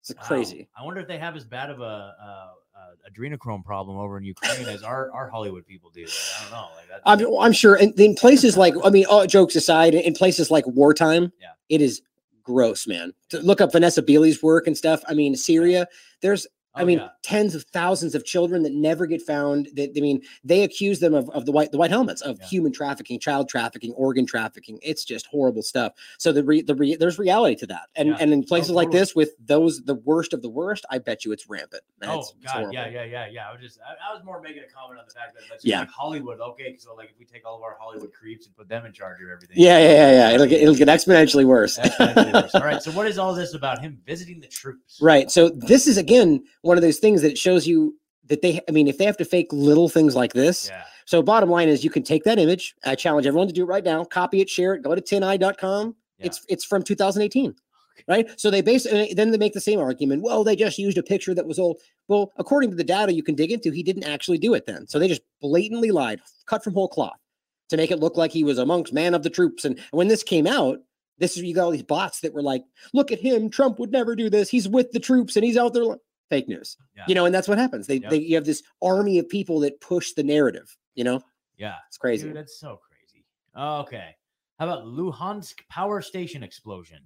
It's Wow. crazy. I wonder if they have as bad of a, uh uh adrenochrome problem over in Ukraine as our, our Hollywood people do. Like, I don't know. Like I'm, I'm sure. And in places like, I mean, all jokes aside, in places like wartime, Yeah. it is gross, man. To look up Vanessa Beeley's work and stuff. I mean, Syria, there's Oh, I Oh, mean, yeah. tens of thousands of children that never get found. That I mean, they accuse them of, of the white the white helmets of Yeah. human trafficking, child trafficking, organ trafficking. It's just horrible stuff. So the re, the re, there's reality to that, and Yeah. and in places oh, like this with those the worst of the worst, I bet you it's rampant. Oh It's- it's God, horrible. yeah, yeah, yeah, yeah. I was just, I, I was more making a comment on the fact that that's just Yeah. like Hollywood. Okay, so like if we take all of our Hollywood creeps and put them in charge of everything, Yeah, yeah, yeah, yeah. It'll get it'll get exponentially worse. Exponentially worse. All right. So what is all this about him visiting the troops? Right. So this is again one of those things that shows you that they I mean, if they have to fake little things like this. Yeah. So bottom line is you can take that image. I challenge everyone to do it right now. Copy it, share it, go to tineye.com. Yeah. It's it's from 2018. Right. So they basically then they make the same argument. Well, they just used a picture that was old. Well, according to the data you can dig into, he didn't actually do it then. So they just blatantly lied, cut from whole cloth to make it look like he was amongst man of the troops. And when this came out, this is you got all these bots that were like, look at him, Trump would never do this. He's with the troops and he's out there. Li-" Fake news. Yeah. You know, and that's what happens. They, Yep. they you have this army of people that push the narrative, you know? Yeah. It's crazy. Dude, that's so crazy. Okay. How about Luhansk power station explosion?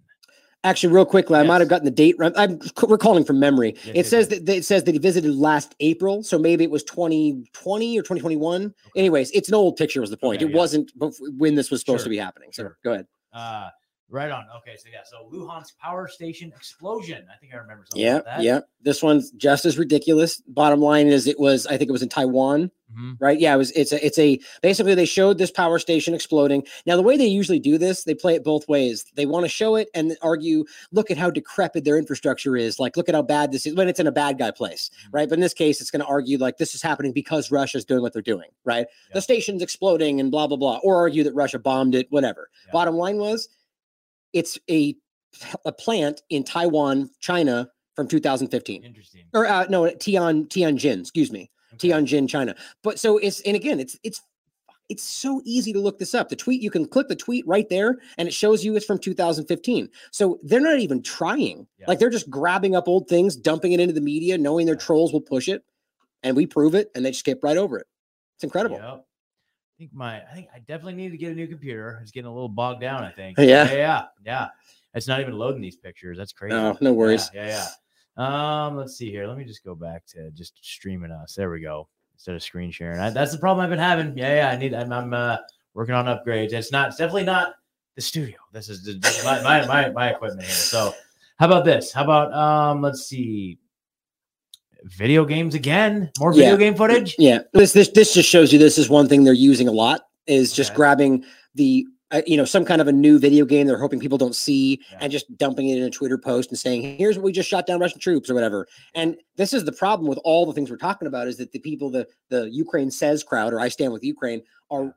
Actually, real quickly, I might have gotten the date. right. I'm recalling from memory. Yes, it yes, says yes. that that it says that he visited last April, so maybe it was 2020 or 2021. Okay. Anyways, it's an old picture. Was the point? Okay, it yeah. wasn't when this was supposed Sure, to be happening. So sure. go ahead. Uh, right on. Okay. So yeah. So Luhansk power station explosion. I think I remember something Yeah, that. yeah. This one's just as ridiculous. Bottom line is, it was. I think it was in Taiwan. Mhm. right? Yeah, it was. It's a. It's a. Basically, they showed this power station exploding. Now, the way they usually do this, they play it both ways. They want to show it and argue, look at how decrepit their infrastructure is. Like, look at how bad this is when it's in a bad guy place, Mhm. right? But in this case, it's going to argue like this is happening because Russia's doing what they're doing, right? Yeah. The station's exploding and blah blah blah, or argue that Russia bombed it, whatever. Yeah. Bottom line was, it's a a plant in Taiwan, China, from 2015, Interesting. or uh, no, Tian Tianjin, excuse me. Okay. Tianjin, China. But so it's and again, it's it's it's so easy to look this up. The tweet you can click the tweet right there, and it shows you it's from 2015. So they're not even trying. Yeah. Like they're just grabbing up old things, dumping it into the media, knowing their Yeah. trolls will push it, and we prove it, and they skip right over it. It's incredible. Yep. I think my I think I definitely need to get a new computer. It's getting a little bogged down, I think. Yeah. Yeah, yeah. yeah. It's not even loading these pictures. That's crazy. No, no worries. Yeah, yeah, yeah. Um, let's see here. Let me just go back to just streaming us. There we go. Instead of screen sharing. I, that's the problem I've been having. Yeah, yeah. I need I'm, I'm uh working on upgrades. It's not it's definitely not the studio. This is the, my, my my my equipment here. So how about this? How about um let's see video games again? More video Yeah. game footage? Yeah, this this this just shows you this is one thing they're using a lot is just Okay. grabbing the uh, you know some kind of a new video game they're hoping people don't see Yeah. and just dumping it in a Twitter post and saying here's what we just shot down Russian troops or whatever. And this is the problem with all the things we're talking about is that the people the the Ukraine says crowd or I stand with Ukraine are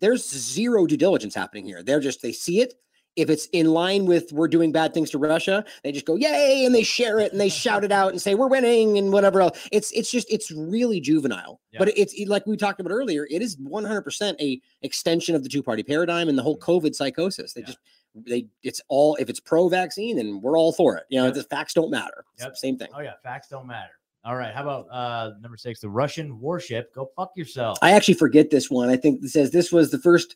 there's zero due diligence happening here. They're just they see it. If it's in line with we're doing bad things to Russia, they just go yay and they share it and they shout it out and say we're winning and whatever else. It's it's just it's really juvenile. But it's it- like we talked about earlier. It is 100% a extension of the two party paradigm and the whole COVID psychosis. They Yeah. just they it's all if it's pro vaccine and we're all for it. You know Yep. the facts don't matter. Yep. Same thing. Oh yeah, facts don't matter. All right, how about uh number six, the Russian warship? Go fuck yourself. I actually forget this one. I think it says this was the first.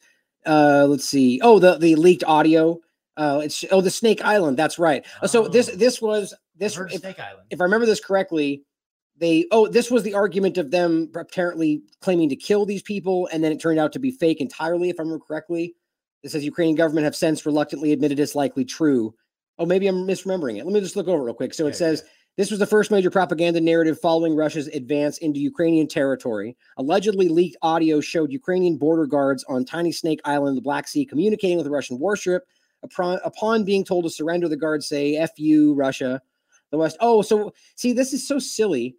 Uh, let's see. Oh, the the leaked audio. Uh, it's oh the Snake Island. That's right. Uh, So this Oh. this was this if, Snake Island. if I remember this correctly. They oh this was the argument of them apparently claiming to kill these people, and then it turned out to be fake entirely. If I remember correctly, it says Ukrainian government have since reluctantly admitted it's likely true. Oh, maybe I'm misremembering it. Let me just look over real quick. So Yeah, it says yeah. This was the first major propaganda narrative following Russia's advance into Ukrainian territory. Allegedly leaked audio showed Ukrainian border guards on Tiny Snake Island in the Black Sea communicating with a Russian warship. Upon, being told to surrender, the guards say, F you, Russia. The West. Oh, so see, this is so silly.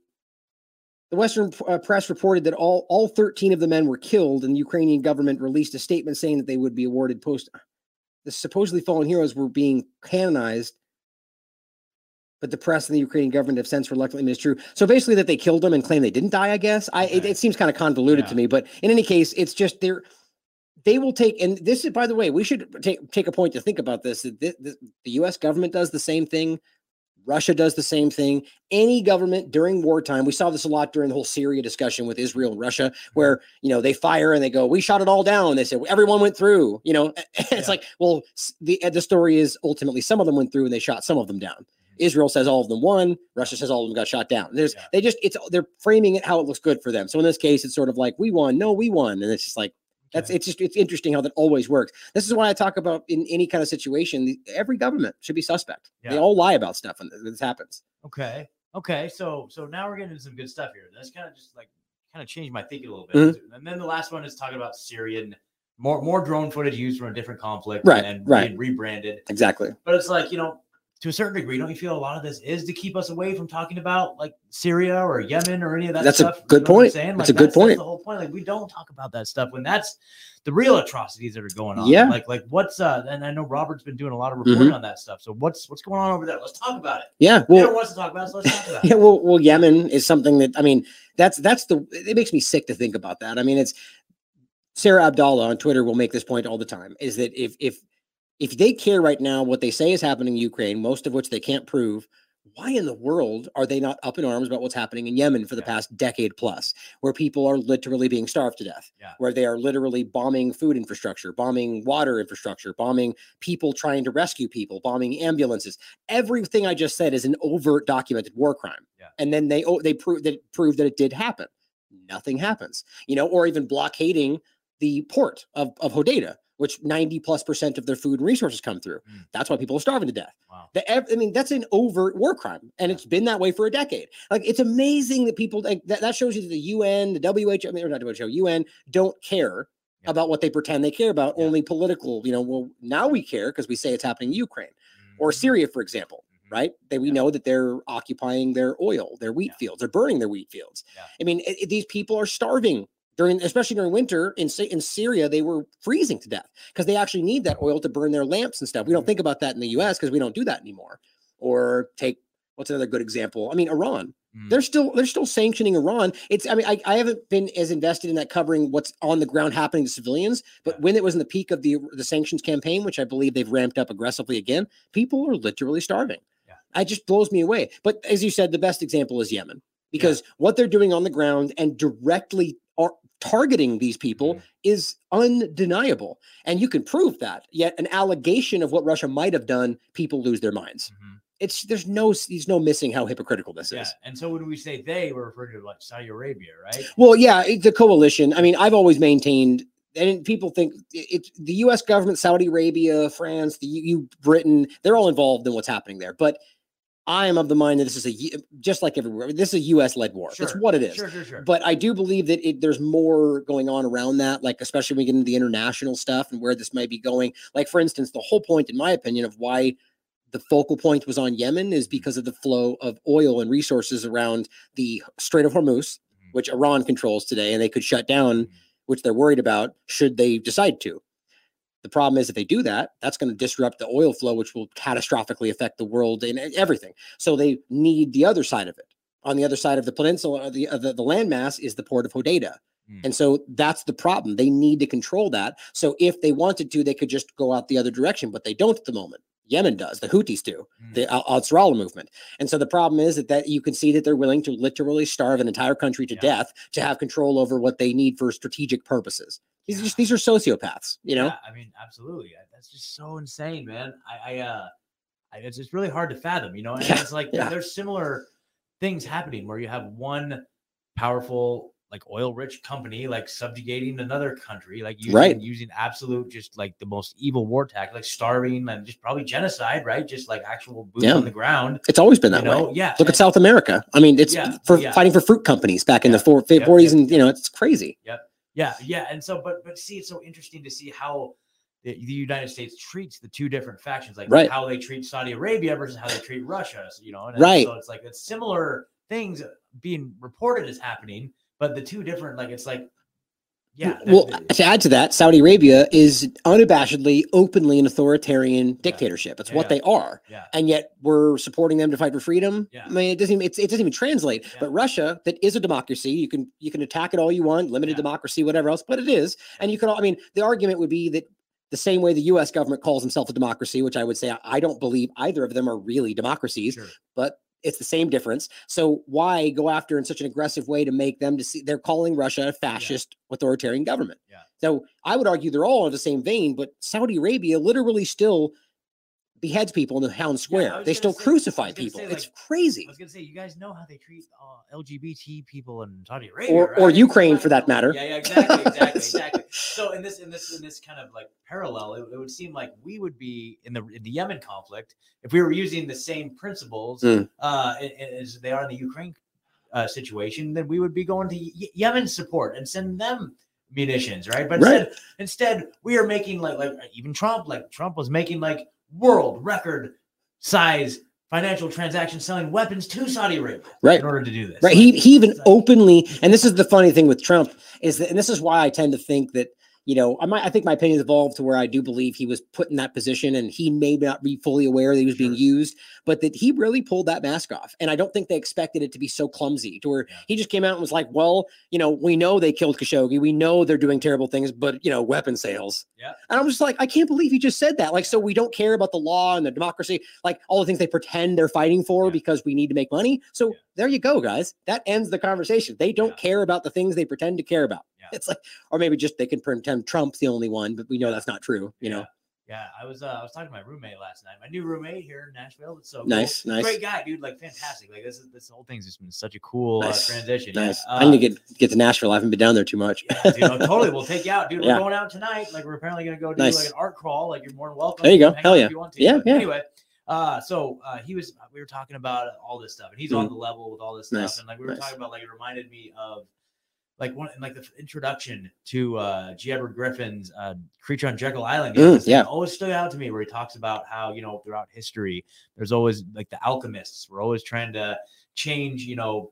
The Western uh, press reported that all, all 13 of the men were killed, and the Ukrainian government released a statement saying that they would be awarded post. The supposedly fallen heroes were being canonized but the press and the Ukrainian government have since reluctantly admitted it's true. So basically, that they killed them and claim they didn't die. I guess I it, Okay. it seems kind of convoluted to me, but in any case, it's just they're they will take and this is by the way we should take take a point to think about this. thi- thi- the U.S. government does the same thing. Russia does the same thing. Any government during wartime, we saw this a lot during the whole Syria discussion with Israel and Russia, mm-hmm. where you know they fire and they go, "We shot it all down." They said everyone went through. You know, it's Yeah. like, well, the the story is ultimately some of them went through and they shot some of them down Israel says all of them won. Russia says all of them got shot down. There's Yeah. they just it's they're framing it how it looks good for them. So in this case, it's sort of like we won, no, we won, and it's just like that's Okay. it's just it's interesting how that always works. This is why I talk about in any kind of situation, every government should be suspect. They all lie about stuff when this happens. Okay. Okay. So so now we're getting into some good stuff here. That's kind of just like kind of changed my thinking a little Mm-hmm. bit. And then the last one is talking about Syrian more more drone footage used from a different conflict Right, and right. being rebranded. Exactly. But it's like, you know, to a certain degree, don't you feel a lot of this is to keep us away from talking about like Syria or Yemen or any of that That's a stuff? good know point. saying? That's a good point. That's the whole point. Like we don't talk about that stuff when that's the real atrocities that are going on. Yeah. Like like what's uh and I know Robert's been doing a lot of reporting on that stuff. So what's what's going on over there? Let's talk about it. Yeah. Well, wants to talk about it, so let's talk about yeah. Well, well, Yemen is something that I mean, that's that's the. It makes me sick to think about that. I mean, it's Sarah Abdallah on Twitter will make this point all the time. Is that if if if they care right now what they say is happening in Ukraine, most of which they can't prove, why in the world are they not up in arms about what's happening in Yemen for the Yeah. past decade plus, where people are literally being starved to death, Yeah. where they are literally bombing food infrastructure, bombing water infrastructure, bombing people trying to rescue people, bombing ambulances. Everything I just said is an overt documented war crime. Yeah. And then they oh, they prove that prove that it did happen. Nothing happens, you know, or even blockading the port of, of Hodeidah, which 90 plus percent of their food and resources come through. Mm. That's why people are starving to death. Wow. The, I mean, that's an overt war crime, and Yeah. it's been that way for a decade. Like, it's amazing that people like that, that shows you that the UN, the WHO, I mean, or not WHO, UN don't care Yeah. about what they pretend they care about, Yeah. only political. You know, well, now we care because we say it's happening in Ukraine or Mhm. Syria, for example Mhm. right? That we Yeah. know that they're occupying their oil, their wheat Yeah. fields, they're burning their wheat fields. Yeah. I mean, i- i- these people are starving during, especially during winter in in Syria. They were freezing to death because they actually need that oil to burn their lamps and stuff. We don't Mhm. think about that in the U.S. because we don't do that anymore. Or take what's another good example? I mean, Iran. Mm. They're still they're still sanctioning Iran. It's I mean I, I haven't been as invested in that covering what's on the ground happening to civilians, but Yeah. when it was in the peak of the the sanctions campaign, which I believe they've ramped up aggressively again, people are literally starving. Yeah. It just blows me away. But as you said, the best example is Yemen because what they're doing on the ground and directly targeting these people Mhm. is undeniable, and you can prove that. Yet an allegation of what Russia might have done, people lose their minds. Mhm. It's there's no there's no missing how hypocritical this Yeah. is. And so when we say they, we're referring to like Saudi Arabia, right? Well, yeah, it's a coalition. I mean, I've always maintained, and people think it's the U.S. government, Saudi Arabia, France, the EU, Britain. They're all involved in what's happening there. But I am of the mind that this is a just like everywhere. This is a U.S. led war. That's Sure. what it is. Sure, sure, sure. But I do believe that it, there's more going on around that, like especially when we get into the international stuff and where this might be going. Like for instance, the whole point, in my opinion, of why the focal point was on Yemen is because of the flow of oil and resources around the Strait of Hormuz, Mhm. which Iran controls today, and they could shut down, Mhm. which they're worried about should they decide to. The problem is if they do that, that's going to disrupt the oil flow, which will catastrophically affect the world and everything. So they need the other side of it. On the other side of the peninsula, uh, the uh, the, the landmass is the port of Hodeida. Mm. And so that's the problem. They need to control that. So if they wanted to, they could just go out the other direction, but they don't at the moment. Yemen does. The Houthis do. Mm. The Al Ansarallah movement. And so the problem is that, that you can see that they're willing to literally starve an entire country to Yeah. death to have control over what they need for strategic purposes. These are just these are sociopaths, you know? Yeah, I mean, absolutely. That's just so insane, man. I, I uh, I, it's just really hard to fathom, you know. And Yeah, it's like yeah. there's similar things happening where you have one powerful, like oil-rich company, like subjugating another country, like using, Right. using absolute, just like the most evil war tactic, like starving and just probably genocide, right? Just like actual boots Yeah. on the ground. It's always been You that know, way. yeah. Look at South America. I mean, it's Yeah, for yeah. fighting for fruit companies back in the four, yep, 40s, yep, and you know, it's crazy. Yep yeah, yeah, and so, but but see, it's so interesting to see how the, the United States treats the two different factions, like Right. how they treat Saudi Arabia versus how they treat Russia. So, you know, and Right. So it's like it's similar things being reported as happening, but the two different, like it's like, yeah, Well, the- to add to that, Saudi Arabia is unabashedly, openly an authoritarian dictatorship. It's Yeah, what yeah. they are. yeah, and yet we're supporting them to fight for freedom. Yeah. I mean, it doesn't even it's, it doesn't even translate. But Russia, that is a democracy, you can you can attack it all you want, limited democracy, whatever else, but it is. And you can, all I mean, the argument would be that the same way the U.S. government calls himself a democracy, which I would say I, I don't believe either of them are really democracies, sure. but it's the same difference. So why go after in such an aggressive way to make them to see they're calling Russia a fascist authoritarian government? Yeah. So I would argue they're all in the same vein, but Saudi Arabia literally still beheads people in the town square. was they still say- crucify people. say, it's crazy. I was gonna say, you guys know how they treat uh, LGBT people in Saudi Arabia, Or- or? Ukraine, for that matter. Yeah, yeah, exactly, exactly, exactly. So in this, in this, in this kind of like parallel, it, it would seem like we would be in the in the Yemen conflict if we were using the same principles Mm. uh, as they are in the Ukraine uh, situation. Then we would be going to Ye- Yemen support and send them munitions, right? But Right. instead, instead, we are making like like even Trump, like Trump was making like world record size financial transactions selling weapons to Saudi Arabia Right. in order to do this. Right. He he even openly, and this is the funny thing with Trump is that, and this is why I tend to think that you know, I might I think my opinion evolved to where I do believe he was put in that position, and he may not be fully aware that he was being used, but that he really pulled that mask off, and I don't think they expected it to be so clumsy to where he just came out and was like, "Well, you know, we know they killed Khashoggi, we know they're doing terrible things, but you know, weapon sales." Yeah. And I'm just like, I can't believe he just said that. Like, so we don't care about the law and the democracy, like all the things they pretend they're fighting for Yeah. because we need to make money. So Yeah. there you go, guys. That ends the conversation. They don't Yeah. care about the things they pretend to care about. Yeah. It's like, or maybe just they can pretend Trump's the only one, but we know that's not true. You know, Yeah, I was uh, I was talking to my roommate last night. My new roommate here in Nashville. It's so cool. nice, nice, Great guy, dude. Like fantastic. Like this is this whole thing's just been such a cool Nice, uh, transition. nice. Yeah. I need to Uh, get get to Nashville. I haven't been down there too much. Yeah, dude, totally. We'll take you out, dude. We're Yeah. going out tonight. Like we're apparently gonna go do Nice. like an art crawl. Like you're more than welcome. There you go. Hell yeah. If you want to. Yeah, But yeah. Anyway, uh, so uh, he was. We were talking about all this stuff, and he's on Mm. the level with all this stuff. Nice, And like we were nice. talking about, like it reminded me of. Like one, like the introduction to uh, G. Edward Griffin's uh, "Creature on Jekyll Island." Mm, yeah. always stood out to me where he talks about how you know throughout history, there's always like the alchemists were always trying to change, you know,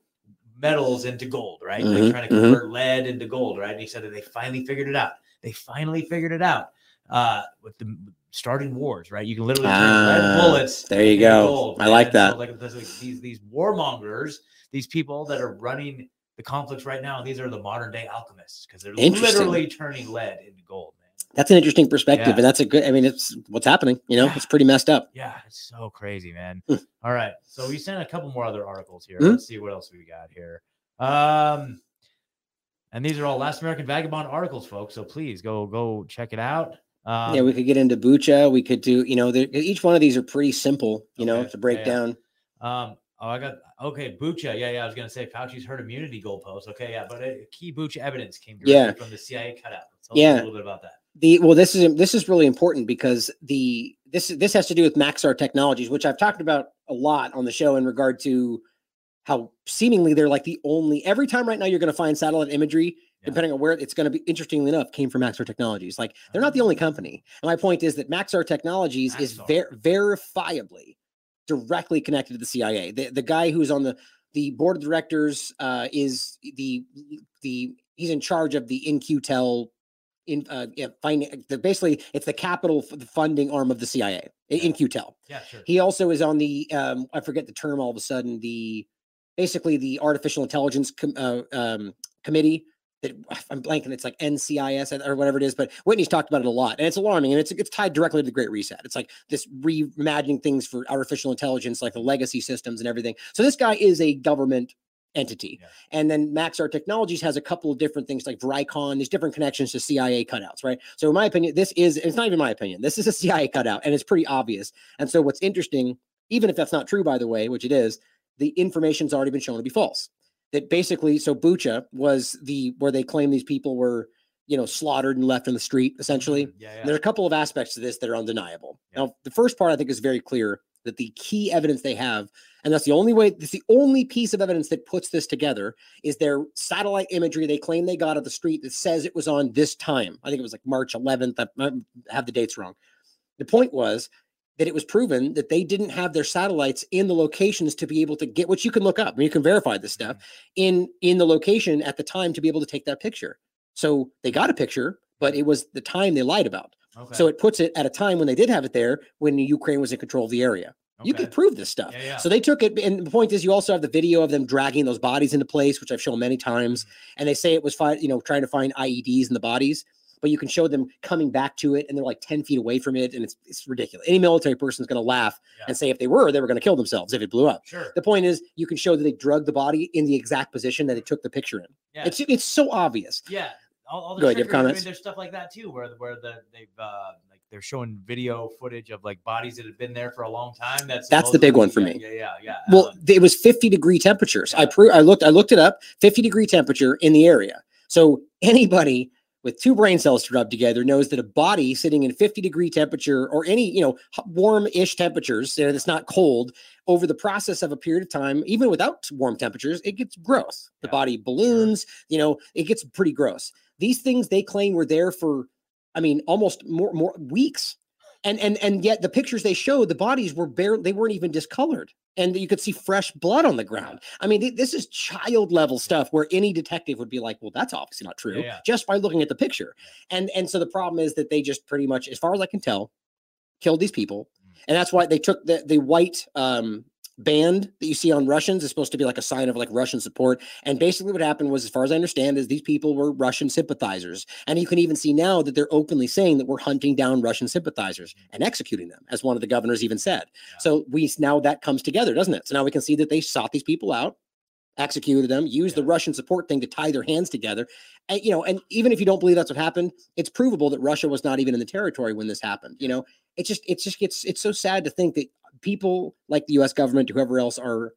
metals into gold, right? Mhm, Like trying to mhm. convert lead into gold, right? And he said that they finally figured it out. They finally figured it out uh, with the starting wars, right? You can literally turn lead Ah, bullets. there you go. gold, I man. like And so, that. like, there's, like these these warmongers, these people that are running the conflicts right now. These are the modern day alchemists because they're literally turning lead into gold, man. That's an interesting perspective, Yeah. and that's a good. I mean, it's what's happening. You know, Yeah. it's pretty messed up. Yeah, it's so crazy, man. Hmm. All right. So we sent a couple more other articles here. Mhm. Let's see what else we got here. Um and these are all Last American Vagabond articles, folks. So please go go check it out. Um, yeah, we could get into Bucha. We could do. You know, each one of these are pretty simple. You know, to break yeah. down. Um, oh, I got okay. Bucha, yeah, yeah. I was gonna say Fauci's herd immunity goalpost. Okay, yeah, but uh, key Bucha evidence came directly Yeah. from the CIA cutout. Tell us Yeah. a little bit about that. the well this is this is really important because the this this has to do with maxar technologies which i've talked about a lot on the show in regard to how seemingly they're like the only every time right now you're going to find satellite imagery Yeah. depending on where it's going to be interestingly enough came from maxar technologies like they're not the only company and my point is that maxar technologies is ver- verifiably directly connected to the cia the, the guy who's on the the board of directors uh, is the the he's in charge of the In-Q-Tel in uh, yeah, fin- the, basically it's the capital the funding arm of the CIA in, In-Q-Tel. Yeah, sure. He also is on the um, I forget the term all of a sudden the basically the artificial intelligence com- uh, um, committee that I'm blanking it's like NCIS or whatever it is but Whitney's talked about it a lot and it's alarming and it's it's tied directly to the Great Reset. It's like this reimagining things for artificial intelligence like the legacy systems and everything. So this guy is a government entity. Yeah. And then Maxar Technologies has a couple of different things like Vricon, there's different connections to CIA cutouts, right? So in my opinion, this is it's not even my opinion. This is a CIA cutout and it's pretty obvious. And so what's interesting, even if that's not true, by the way, which it is, the information's already been shown to be false. That basically, so Bucha was the where they claim these people were, you know, slaughtered and left in the street, essentially. Mhm. Yeah, yeah. There are a couple of aspects to this that are undeniable. Yeah. Now, the first part I think is very clear that the key evidence they have, and that's the only way, that's the only piece of evidence that puts this together, is their satellite imagery they claim they got of the street that says it was on this time. I think it was like March 11th. I have the dates wrong. The point was that it was proven that they didn't have their satellites in the locations to be able to get, which you can look up and you can verify this stuff mm-hmm. in in the location at the time to be able to take that picture. So they got a picture, but it was the time they lied about. Okay. So it puts it at a time when they did have it there when Ukraine was in control of the area. You okay. can prove this stuff. Yeah, yeah. So they took it, and the point is, you also have the video of them dragging those bodies into place, which I've shown many times. Mm-hmm. And they say it was fi- you know trying to find IEDs in the bodies, but you can show them coming back to it, and they're like ten feet away from it, and it's it's ridiculous. Any military person is going to laugh Yeah. and say if they were, they were going to kill themselves if it blew up. Sure. The point is, you can show that they drug the body in the exact position that they took the picture in. Yeah. It's it's so obvious. Yeah. All, all the Go ahead, you have trickery, I mean, comments? there's stuff like that too, where where the they've uh, like they're showing video footage of like bodies that have been there for a long time. That's That's the big one for me. Yeah, yeah, yeah. Well, um, it was 50 degree temperatures. I pro- I looked I looked it up. 50 degree temperature in the area. So anybody with two brain cells to rub together knows that a body sitting in 50 degree temperature or any you know warm-ish temperatures you know, that's not cold over the process of a period of time even without warm temperatures it gets gross. The Yeah, body balloons you know it gets pretty gross. These things they claim were there for i mean almost more more weeks and and and yet the pictures they showed the bodies were bare they weren't even discolored and you could see fresh blood on the ground i mean th- this is child level stuff where any detective would be like well that's obviously not true yeah. just by looking at the picture and and so the problem is that they just pretty much as far as i can tell killed these people Mm. and that's why they took the the white um band that you see on russians is supposed to be like a sign of like russian support. And basically what happened was as far as i understand is these people were russian sympathizers. And you can even see now that they're openly saying that we're hunting down russian sympathizers mm-hmm. and executing them as one of the governors even said. Yeah. so we now that comes together doesn't it? So now we can see that they sought these people out executed them used the russian support thing to tie their hands together. And you know and even if you don't believe that's what happened it's provable that russia was not even in the territory when this happened you know? It just it just gets it's so sad to think that people like the us government whoever else are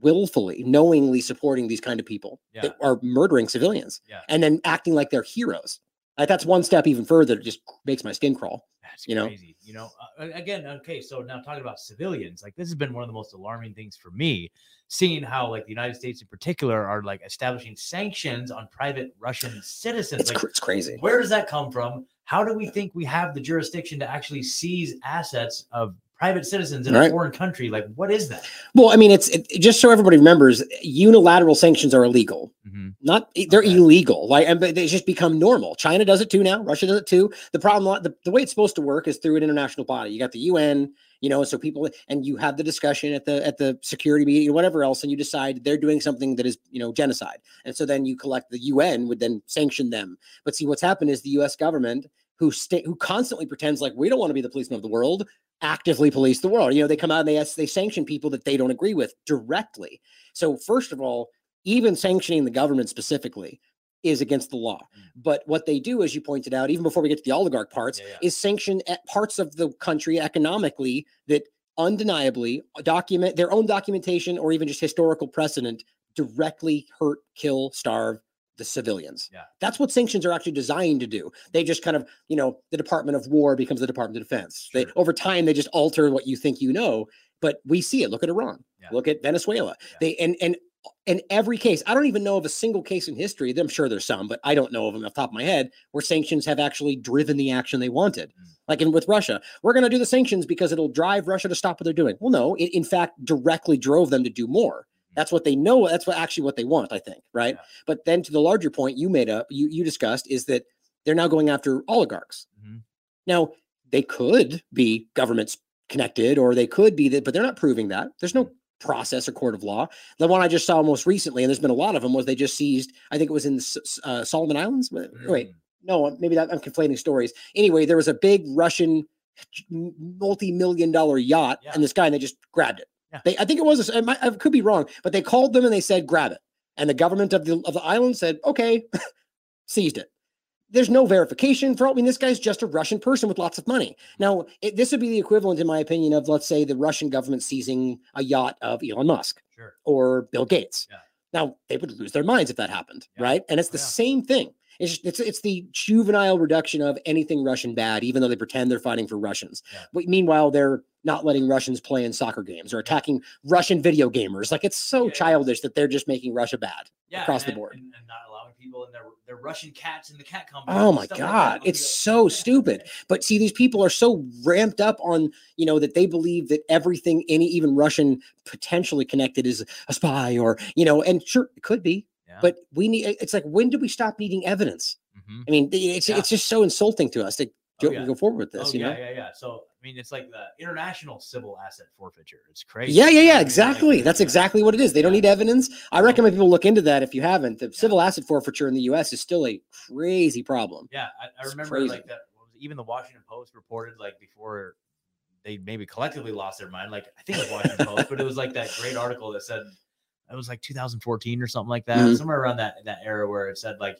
willfully knowingly supporting these kind of people that are murdering civilians Yeah. and then acting like they're heroes like that's one step even further it just makes my skin crawl That's you know? crazy. You know, uh, again, okay. So now talking about civilians, like this has been one of the most alarming things for me, seeing how like the United States in particular are like establishing sanctions on private Russian citizens. it's, like, cr- it's crazy where does that come from? How do we think we have the jurisdiction to actually seize assets of private citizens in a foreign country? Like, what is that? well i mean it's it, just so everybody remembers unilateral sanctions are illegal. Mm-hmm. Not e, they're Okay. illegal like and but they just become normal. China does it too now russia does it too. The problem the, the way it's supposed to work is through an international body. You got the un you know so people and you have the discussion at the at the security meeting or whatever else and you decide they're doing something that is you know genocide. And so then you collect the un would then sanction them. But see what's happened is the us government who stay who constantly pretends like we don't want to be the policeman of the world actively police the world you know they come out and they ask, they sanction people that they don't agree with directly so first of all even sanctioning the government specifically is against the law. Mm. But what they do, as you pointed out, even before we get to the oligarch parts, Yeah, yeah. is sanction at parts of the country economically that undeniably document their own documentation or even just historical precedent directly hurt, kill, starve civilians. Yeah. That's what sanctions are actually designed to do. They just kind of, you know, the Department of War becomes the Department of Defense. They over time they just alter what you think you know. But we see it. Look at Iran. Yeah. Look at Venezuela. Yeah. They and and in every case, I don't even know of a single case in history. I'm sure there's some, but I don't know of them off the top of my head where sanctions have actually driven the action they wanted. Mm. Like in with Russia, we're going to do the sanctions because it'll drive Russia to stop what they're doing. Well, no, it in fact directly drove them to do more. That's what they know. That's what actually what they want, I think, right? Yeah. But then to the larger point you made up, you you discussed is that they're now going after oligarchs. Mhm. Now they could be governments connected, or they could be that, but they're not proving that. There's no process or court of law. The one I just saw most recently, and there's been a lot of them, was they just seized. I think it was in the uh, Solomon Islands. Wait, Mm. no, maybe that, I'm conflating stories. Anyway, there was a big Russian multi-million dollar yacht, Yeah. and this guy, and they just grabbed it. Yeah. They, I think it was. I, might, I could be wrong, but they called them and they said, "Grab it," and the government of the of the island said, "Okay," seized it. There's no verification for. I mean, this guy's just a Russian person with lots of money. Now, it, this would be the equivalent, in my opinion, of let's say the Russian government seizing a yacht of Elon Musk Sure. or Bill Gates. Yeah. Now they would lose their minds if that happened, Yeah. right? And it's Oh, the yeah. same thing. It's, just, it's it's the juvenile reduction of anything Russian bad, even though they pretend they're fighting for Russians. Yeah. But meanwhile, they're not letting Russians play in soccer games or attacking Russian video gamers. Like it's so Yeah, yeah. childish that they're just making Russia bad. Yeah, across and, the board. and, and not allowing people and their their Russian cats in the cat company. Oh my stuff like. God, it's so stupid. But see, these people are so ramped up on, you know, that they believe that everything, any even Russian potentially connected is a spy or, you know, and sure, it could be. Yeah. But we need it's like when do we stop needing evidence? Mhm. I mean, it's Yeah. it's just so insulting to us to Oh, go, yeah. go forward with this, oh, you yeah, know? yeah, yeah. So I mean, it's like the international civil asset forfeiture. It's crazy. Yeah, yeah, yeah, what I mean? exactly. That's exactly what it is. They don't need evidence. I recommend people look into that if you haven't. The civil asset forfeiture in the US is still a crazy problem. Yeah, I, I remember crazy. like that. was Even the Washington Post reported like before they maybe collectively lost their mind. Like I think it was Washington Post, but it was like that great article that said it was like 2014 or something like that, Mhm. somewhere around that that era where it said like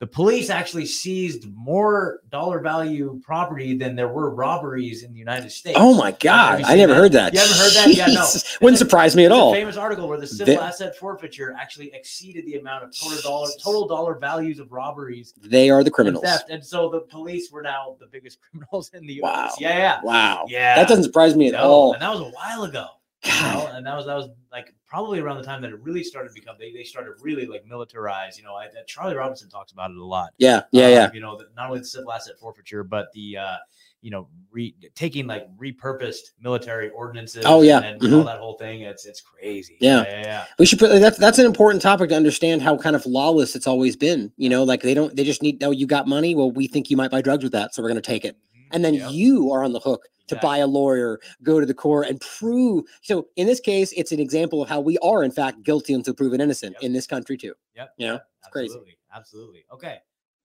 the police actually seized more dollar value property than there were robberies in the United States. Oh my God. I never that? heard that. You haven't heard that? Yeah, no. Wouldn't surprise me at all. famous article where the civil They- asset forfeiture actually exceeded the amount of total dollar total dollar values of robberies They are the and criminals. theft, and so the police were now the biggest criminals in the Wow. U.S. Yeah, yeah, Wow. yeah. That doesn't surprise me at No, all. and that was a while ago. God. and that was that was like probably around the time that it really started to become they, they started really like militarize you know I, charlie robinson talks about it a lot Yeah. Yeah. Um, Yeah. you know the, not only the civil asset forfeiture but the uh you know re, taking like repurposed military ordinances Oh, yeah. and, and all that whole thing it's it's crazy Yeah. yeah yeah, We should put that's that's an important topic to understand how kind of lawless it's always been. You know, like they don't they just need oh you got money. Well, we think you might buy drugs with that, so we're gonna take it. Mhm. And then Yep. you are on the hook to Exactly. buy a lawyer, go to the court and prove. So in this case, it's an example of how we are in fact guilty until proven innocent Yep. in this country too. Yep. You know, yep, it's crazy. Absolutely. Absolutely. Okay.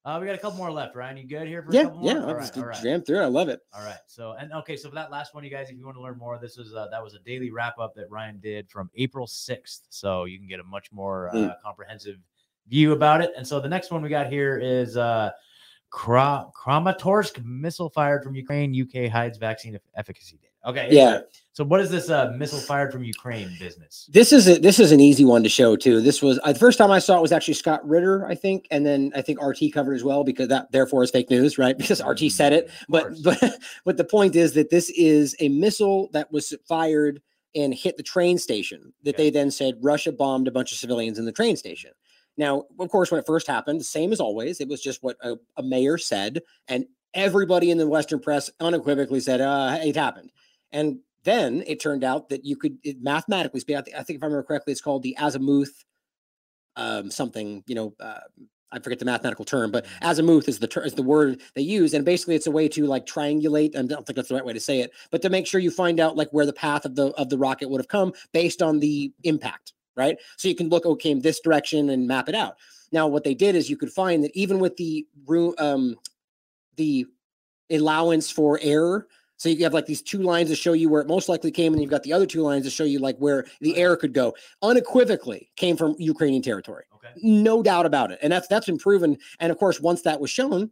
Uh, we got a couple more left. Ryan, you good here for a Yeah, couple more? yeah. All right. just All right. jam through it. I love it. All right. So and okay, so for that last one, you guys, if you want to learn more, this was uh, that was a daily wrap up that Ryan did from April sixth. So you can get a much more uh, Mm. comprehensive view about it. And so the next one we got here is uh, Kra- Kramatorsk missile fired from Ukraine. UK hides vaccine efficacy data. Okay. Yeah. So what is this uh, missile fired from Ukraine business? This is a, this is an easy one to show too. This was uh, the first time I saw it was actually Scott Ritter, I think, and then I think RT covered as well because that therefore is fake news, right? Because RT said it. But but but the point is that this is a missile that was fired and hit the train station. That Okay. they then said Russia bombed a bunch of civilians in the train station. Now, of course, when it first happened, the same as always, it was just what a, a mayor said, and everybody in the Western press unequivocally said, uh, "It happened." And then it turned out that you could it mathematically speak. I, thi- I think if I remember correctly, it's called the azimuth um, something. You know, uh, I forget the mathematical term, but azimuth is the ter- is the word they use, and basically it's a way to like triangulate. I don't think that's the right way to say it, but to make sure you find out like where the path of the of the rocket would have come based on the impact, right? So you can look okay in this direction and map it out. Now, what they did is you could find that even with the room, um, the allowance for error. So you have like these two lines to show you where it most likely came, and you've got the other two lines to show you like where the error could go. Unequivocally came from Ukrainian territory, Okay. no doubt about it, and that's that's been proven. And of course, once that was shown,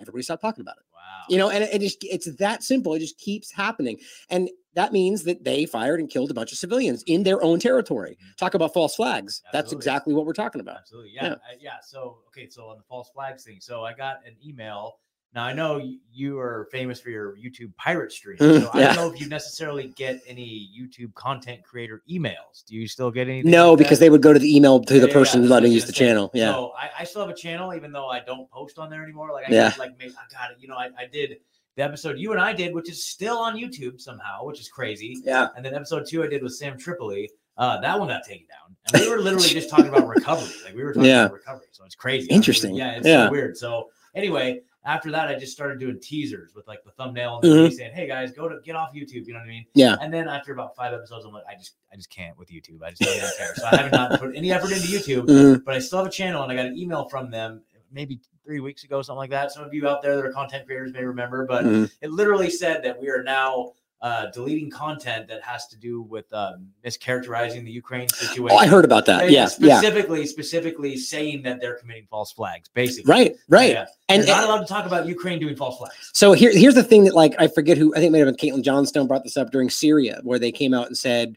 everybody stopped talking about it. Wow. You know, and it, it just it's that simple. It just keeps happening, and that means that they fired and killed a bunch of civilians in their own territory. Mhm. Talk about false flags. That's exactly what we're talking about. Absolutely. Yeah. Yeah. Yeah. yeah. So, okay. So, on the false flags thing, so I got an email. Now, I know you are famous for your YouTube pirate stream. Mm, So, I don't know if you necessarily get any YouTube content creator emails. Do you still get any? No, because they would go to the email to Yeah, the person yeah, who let I use the say, channel. Yeah. So I, I still have a channel, even though I don't post on there anymore. Like I Yeah. like I got it. You know, I, I did the episode you and I did, which is still on YouTube somehow, which is crazy. yeah. And then episode two I did with Sam Tripoli. Uh, that one got taken down. And we were literally just talking about recovery. Like we were talking Yeah. about recovery. So it's crazy. I mean, Interesting. yeah, it's Yeah. so weird. So anyway, after that, I just started doing teasers with like the thumbnail and Mhm. saying, "Hey guys, go to get off YouTube." You know what I mean? Yeah. And then after about five episodes, I'm like, I just, I just can't with YouTube. I just don't care. So I haven't put any effort into YouTube, Mhm. but I still have a channel, and I got an email from them maybe three weeks ago, something like that. Some of you out there that are content creators may remember, but Mhm. it literally said that we are now uh, deleting content that has to do with um, mischaracterizing the Ukraine situation. Oh, I heard about that. Yeah. Yeah. specifically, specifically saying that they're committing false flags, basically. Right. Right. Yeah. And not allowed to talk about Ukraine doing false flags. So here, here's the thing that like I forget who I think it may have been Caitlin Johnstone brought this up during Syria, where they came out and said,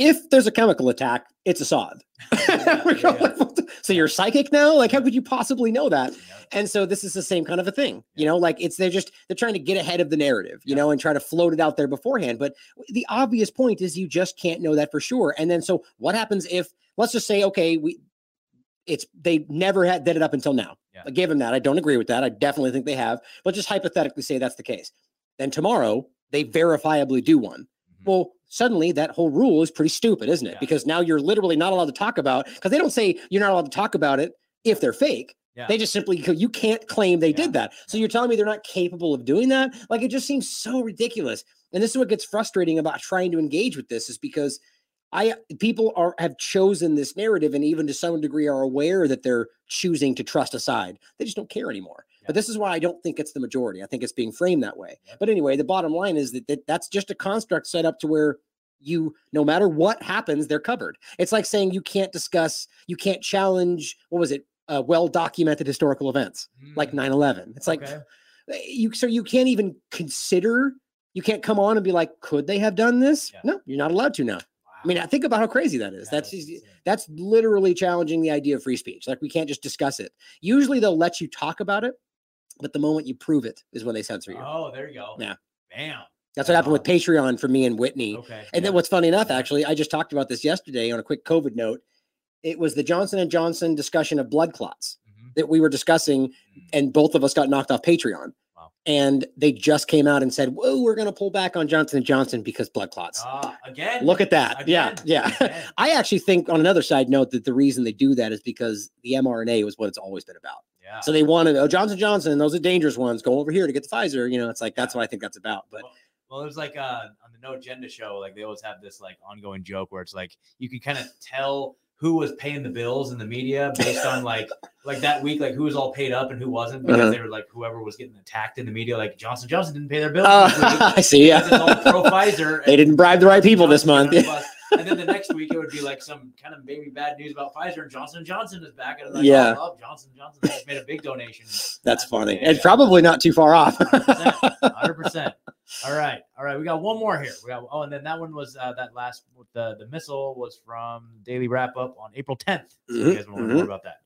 if there's a chemical attack, it's Assad. Yeah, yeah. like, so you're psychic now? Like, how could you possibly know that? Know? And so this is the same kind of a thing, you know, like it's they're just they're trying to get ahead of the narrative, you Yeah. know, and try to float it out there beforehand. But the obvious point is you just can't know that for sure. And then so what happens if let's just say, okay, we it's they never had did it up until now. Yeah. I give them that. I don't agree with that. I definitely think they have, but just hypothetically say that's the case. Then tomorrow they verifiably do one. Mhm. Well, suddenly that whole rule is pretty stupid, isn't it? Yeah. Because now you're literally not allowed to talk about because they don't say you're not allowed to talk about it if they're fake. Yeah. They just simply you can't claim they Yeah. did that. So you're telling me they're not capable of doing that? Like it just seems so ridiculous. And this is what gets frustrating about trying to engage with this is because I people are have chosen this narrative and even to some degree are aware that they're choosing to trust a side. They just don't care anymore. But this is why I don't think it's the majority. I think it's being framed that way. But anyway, the bottom line is that, that that's just a construct set up to where you no matter what happens, they're covered. It's like saying you can't discuss, you can't challenge, what was it? uh, well documented historical events like Mm, 9/11. It's like okay. uh, you so you can't even consider you can't come on and be like could they have done this? Yeah. No, you're not allowed to now. I mean, I think about how crazy that is. Yeah, that's insane. that's literally challenging the idea of free speech. Like we can't just discuss it. Usually they'll let you talk about it, but the moment you prove it is when they censor you. Oh, there you go. Yeah. Bam. That's what happened with Patreon for me and Whitney. Okay. And then what's funny enough, actually, I just talked about this yesterday on a quick COVID note. It was the Johnson and Johnson discussion of blood clots Mhm. that we were discussing, Mm. and both of us got knocked off Patreon. Wow. And they just came out and said, "Whoa, we're going to pull back on Johnson and Johnson because blood clots." Ah, again. Look at that. Yeah, Again, yeah. again. I actually think, on another side note, that the reason they do that is because the mRNA was what it's always been about. Yeah. So they wanted, oh, Johnson Johnson, those are dangerous ones. Go over here to get the Pfizer. You know, it's like that's what I think that's about. But Well, it was like uh, on the No Agenda show, like they always have this like ongoing joke where it's like you can kind of tell who was paying the bills in the media based on like like that week, like who was all paid up and who wasn't because Uh-huh. they were like whoever was getting attacked in the media, like Johnson Johnson didn't pay their bills. uh, I see. because it's all Yeah, pro Pfizer. they didn't bribe the right people this month. Get on the bus. And then the next week it would be like some kind of maybe bad news about Pfizer and Johnson Johnson is back. And like, Yeah. oh, oh, Johnson Johnson just made a big donation. That's funny, and yeah. probably not too far off. Hundred percent. All right, all right. We got one more here. We got oh, and then that one was uh, that last the the missile was from Daily Wrap Up on April tenth. So you Mhm, guys want to learn more about that.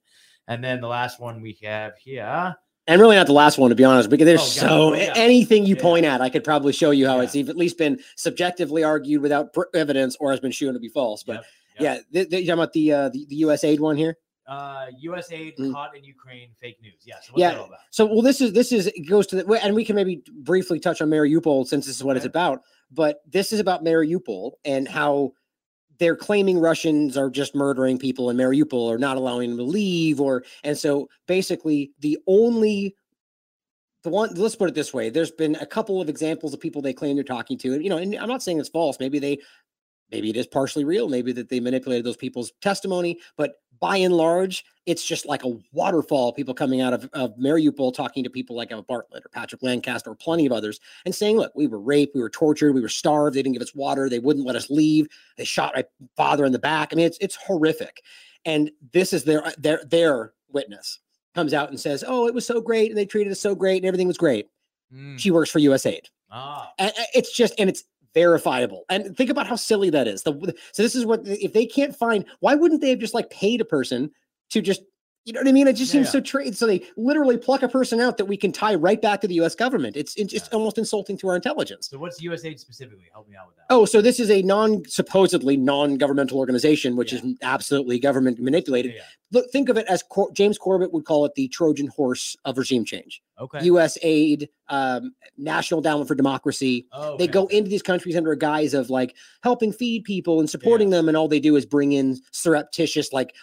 And then the last one we have here. And really not the last one to be honest, because there's Oh, so Oh, yeah. anything you Yeah. point at, I could probably show you how Yeah. it's even, at least been subjectively argued without pr- evidence or has been shown to be false. But Yep, yeah, th- th- you talking about the, uh, the the U.S. aid one here? Uh, USAID Mm. caught in Ukraine fake news. Yeah. So what's Yeah. that all about? So, well, this is this is it goes to the and we can maybe briefly touch on Mariupol since this is what it's about. But this is about Mariupol and how they're claiming Russians are just murdering people in Mariupol or not allowing them to leave, or and so basically the only the one let's put it this way: there's been a couple of examples of people they claim they're talking to, and you know, and I'm not saying it's false. Maybe they maybe it is partially real maybe that they manipulated those people's testimony but by and large it's just like a waterfall of people coming out of, of mariupol talking to people like Eva bartlett or patrick lancaster or plenty of others and saying look we were raped we were tortured we were starved they didn't give us water they wouldn't let us leave they shot my father in the back. I mean it's it's horrific. And this is their their their witness comes out and says oh it was so great and they treated us so great and everything was great. Mm. she works for usaid Ah, and it's just and it's verifiable. And think about how silly that is. The, so this is what if they can't find why wouldn't they have just like paid a person to just you know what i mean it just Yeah, seems so tra- so they literally pluck a person out that we can tie right back to the us government it's it's, it's Yeah. almost insulting to our intelligence so what's USAID specifically? Help me out with that. oh so this is a non supposedly non-governmental organization which Yeah. is absolutely government manipulated yeah. look think of it as Cor- james corbett would call it the trojan horse of regime change Okay. us aid um, national endowment for democracy oh, they go into these countries under a guise of like helping feed people and supporting them and all they do is bring in surreptitious like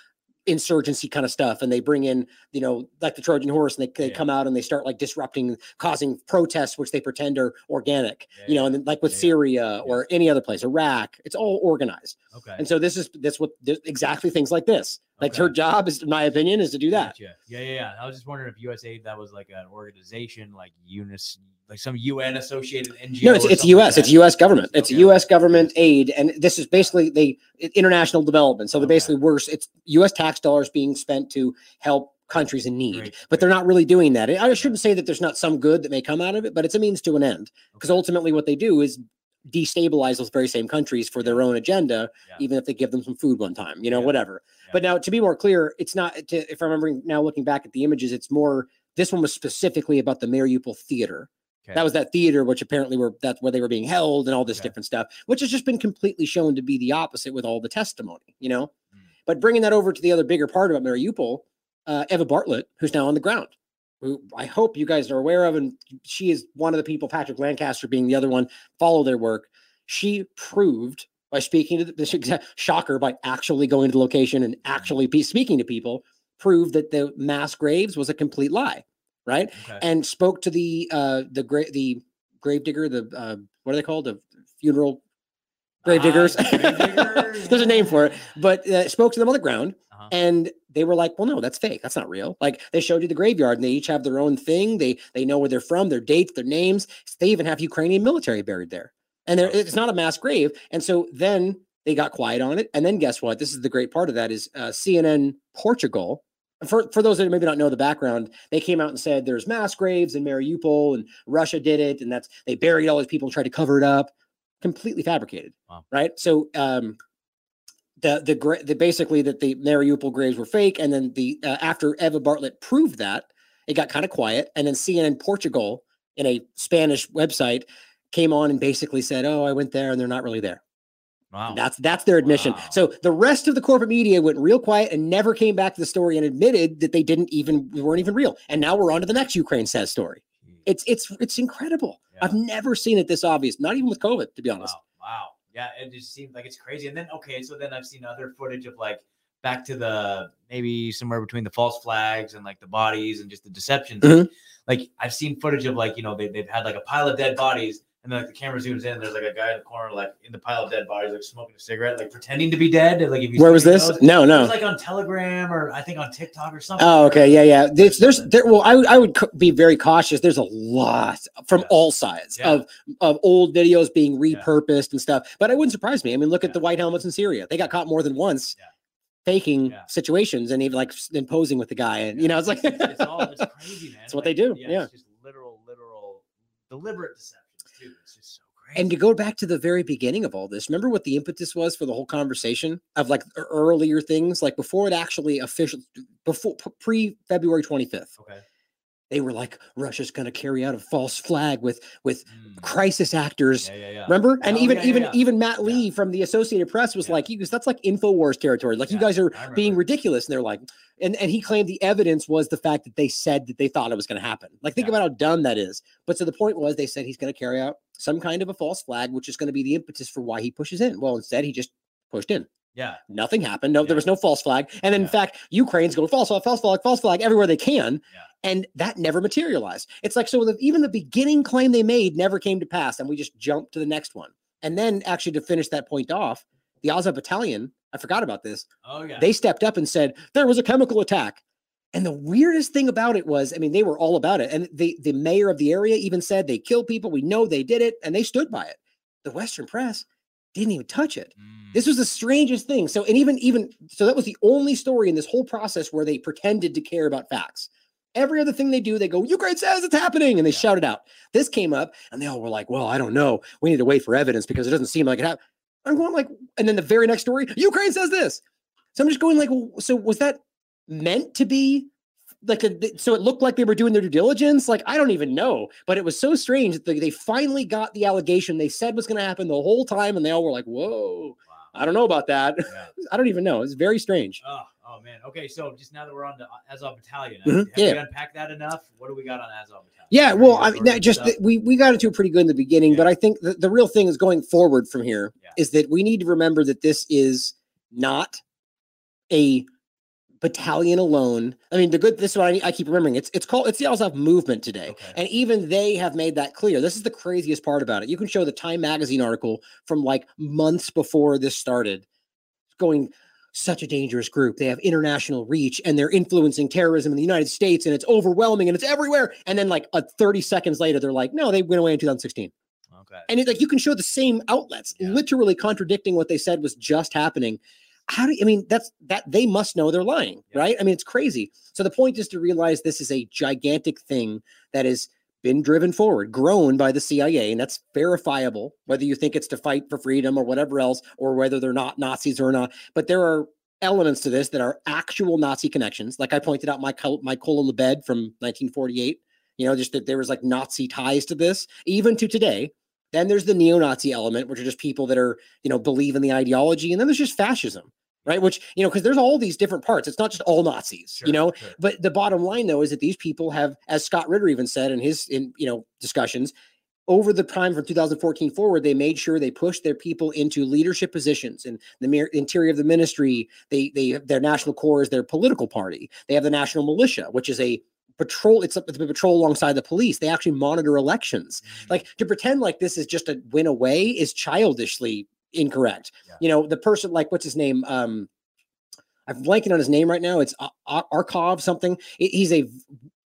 insurgency kind of stuff and they bring in you know like the trojan horse and they, they Yeah. come out and they start like disrupting causing protests which they pretend are organic Yeah, you know and then like with Yeah, syria or any other place iraq it's all organized. Okay. and so this is that's what exactly things like this like her job is in my opinion is to do that Gotcha. Yeah, yeah, yeah. I was just wondering if USAID that was like an organization, like UNIS, like some UN associated NGO. No, it's, it's U.S. like It's. U.S. government. It's Okay, U.S. government aid, and this is basically they i- international development. So they're Okay. basically worse. It's U.S. tax dollars being spent to help countries in need, but they're not really doing that. I shouldn't say that there's not some good that may come out of it, but it's a means to an end. Because Okay. ultimately, what they do is destabilize those very same countries for their own agenda, Yeah. even if they give them some food one time, you know, Yeah. whatever. Yeah. But now, to be more clear, it's not. To, if I'm remembering now, looking back at the images, it's more. This one was specifically about the Mariupol theater. Okay. That was that theater, which apparently were that's where they were being held and all this Okay. different stuff, which has just been completely shown to be the opposite with all the testimony, you know. Mm. But bringing that over to the other bigger part about Mariupol, uh, Eva Bartlett, who's now on the ground, who I hope you guys are aware of, and she is one of the people, Patrick Lancaster being the other one, follow their work. She proved by speaking to the, this exact shocker by actually going to the location and actually be speaking to people, proved that the mass graves was a complete lie, right? Okay. and spoke to the uh the great the grave digger the uh what are they called the funeral grave Ah, diggers grave digger, there's a name for it but uh, spoke to them on the ground Uh-huh. and they were like well no that's fake. That's not real. Like they showed you the graveyard and they each have their own thing. They they know where they're from their dates their names. They even have ukrainian military buried there. And there it's not a mass grave. And so then they got quiet on it. And then guess what? This is the great part of that is uh, cnn portugal. For, for those that maybe not know the background, they came out and said there's mass graves in Mariupol and Russia did it, and that's they buried all these people and tried to cover it up. Completely fabricated, Wow. right? So um, the the the basically that the Mariupol graves were fake, and then the uh, after Eva Bartlett proved that, it got kind of quiet, and then CNN Portugal in a Spanish website came on and basically said, "Oh, I went there, and they're not really there." Wow. That's that's their admission. Wow. So the rest of the corporate media went real quiet and never came back to the story and admitted that they didn't even weren't even real. And now we're on to the next Ukraine says story. It's it's it's incredible. I've never seen it this obvious, not even with COVID, to be honest. Wow. Wow. Yeah, it just seems like it's crazy. And then okay, so then I've seen other footage of like back to the maybe somewhere between the false flags and like the bodies and just the deceptions. Mhm. Like I've seen footage of like, you know, they, they've had like a pile of dead bodies and then like the camera zooms in, there's like a guy in the corner, like in the pile of dead bodies, like smoking a cigarette, like pretending to be dead. Like if you Where was this? those- No, It no. was like on Telegram or I think on TikTok or something. Oh, okay, yeah, yeah. There's, there's there. Well, I would, I would be very cautious. There's a lot from Yeah. all sides Yeah. of of old videos being Yeah. repurposed and stuff. But it wouldn't surprise me. I mean, look Yeah. at the white helmets in Syria. They got caught more than once, Yeah. faking Yeah. situations and even like posing with the guy. And you know, it's like it's, it's all it's crazy, man. It's what they do, yeah. It's just literal, literal, deliberate. It's crazy. And to go back to the very beginning of all this, remember what the impetus was for the whole conversation of like earlier things, like before it actually official, before pre February 25th, okay. They were like, Russia's going to carry out a false flag with with Mm. crisis actors. Yeah, yeah, yeah. Remember? And Oh, even even even Matt. Lee from the Associated Press was like, "You that's like Infowars territory. Like you guys are being ridiculous." And they're like, and and he claimed the evidence was the fact that they said that they thought it was going to happen. Like think about how dumb that is. But so the point was, they said he's going to carry out some kind of a false flag, which is going to be the impetus for why he pushes in. Well, instead, he just pushed in. Yeah. Nothing happened. No, Yeah. there was no false flag. And then, in fact, Ukraine's going false flag, false flag, false flag everywhere they can. Yeah. And that never materialized. It's like, so the, even the beginning claim they made never came to pass. And we just jumped to the next one. And then, actually, to finish that point off, the Azov Battalion, I forgot about this, Oh yeah. they stepped up and said, there was a chemical attack. And the weirdest thing about it was, I mean, they were all about it. And the, the mayor of the area even said they killed people. We know they did it. And they stood by it. The Western press didn't even touch it. Mm. This was the strangest thing. So, and even even so, that was the only story in this whole process where they pretended to care about facts. Every other thing they do, they go, Ukraine says it's happening, and they Yeah. shout it out. This came up, and they all were like, Well, I don't know. We need to wait for evidence because it doesn't seem like it happened. I'm going like, and then the very next story, Ukraine says this. So I'm just going like, so was that meant to be like a, so it looked like they were doing their due diligence? Like, I don't even know. But it was so strange that they, they finally got the allegation they said was going to happen the whole time, and they all were like, Whoa. Wow. I don't know about that. Yeah. I don't even know. It's very strange. Oh, oh man. Okay, so just now that we're on to Azov Battalion, Mhm, have yeah. we unpacked that enough? What do we got on Azov Battalion? Yeah, well, I mean, just stuff? we we got into it pretty good in the beginning, but I think the, the real thing is going forward from here is Yeah. that we need to remember that this is not a battalion alone. I mean, the good this is what I, I keep remembering. It's it's called it's the Azov movement today, Okay. and even they have made that clear. This is the craziest part about it. You can show the Time magazine article from like months before this started, going such a dangerous group. They have international reach and they're influencing terrorism in the United States and it's overwhelming and it's everywhere. And then like a 30 seconds later, they're like, no, they went away in 2016. okay. And it, like you can show the same outlets Yeah. literally contradicting what they said was just happening. How do you, I mean that's that they must know they're lying, Yeah. right? I mean, it's crazy. So the point is to realize this is a gigantic thing that has been driven forward, grown by the CIA, and that's verifiable, whether you think it's to fight for freedom or whatever else, or whether they're not Nazis or not. But there are elements to this that are actual Nazi connections. Like I pointed out, Mykola Lebed from 1948. You know, just that there was like Nazi ties to this, even to today. Then there's the neo-Nazi element, which are just people that are, you know, believe in the ideology, and then there's just fascism, right? Which you know, because there's all these different parts. It's not just all Nazis, Sure, you know. sure. But the bottom line, though, is that these people have, as Scott Ritter even said in his in you know discussions, over the time from 2014 forward, they made sure they pushed their people into leadership positions in the interior of the ministry. They they their National Corps is their political party. They have the national militia, which is a patrol. It's a, it's a patrol alongside the police. They actually monitor elections. Mm. Like to pretend like this is just a win away is childishly incorrect. Yeah. You know, the person like what's his name? Um, I'm blanking on his name right now. It's Ar- Ar- Arkov something. He's a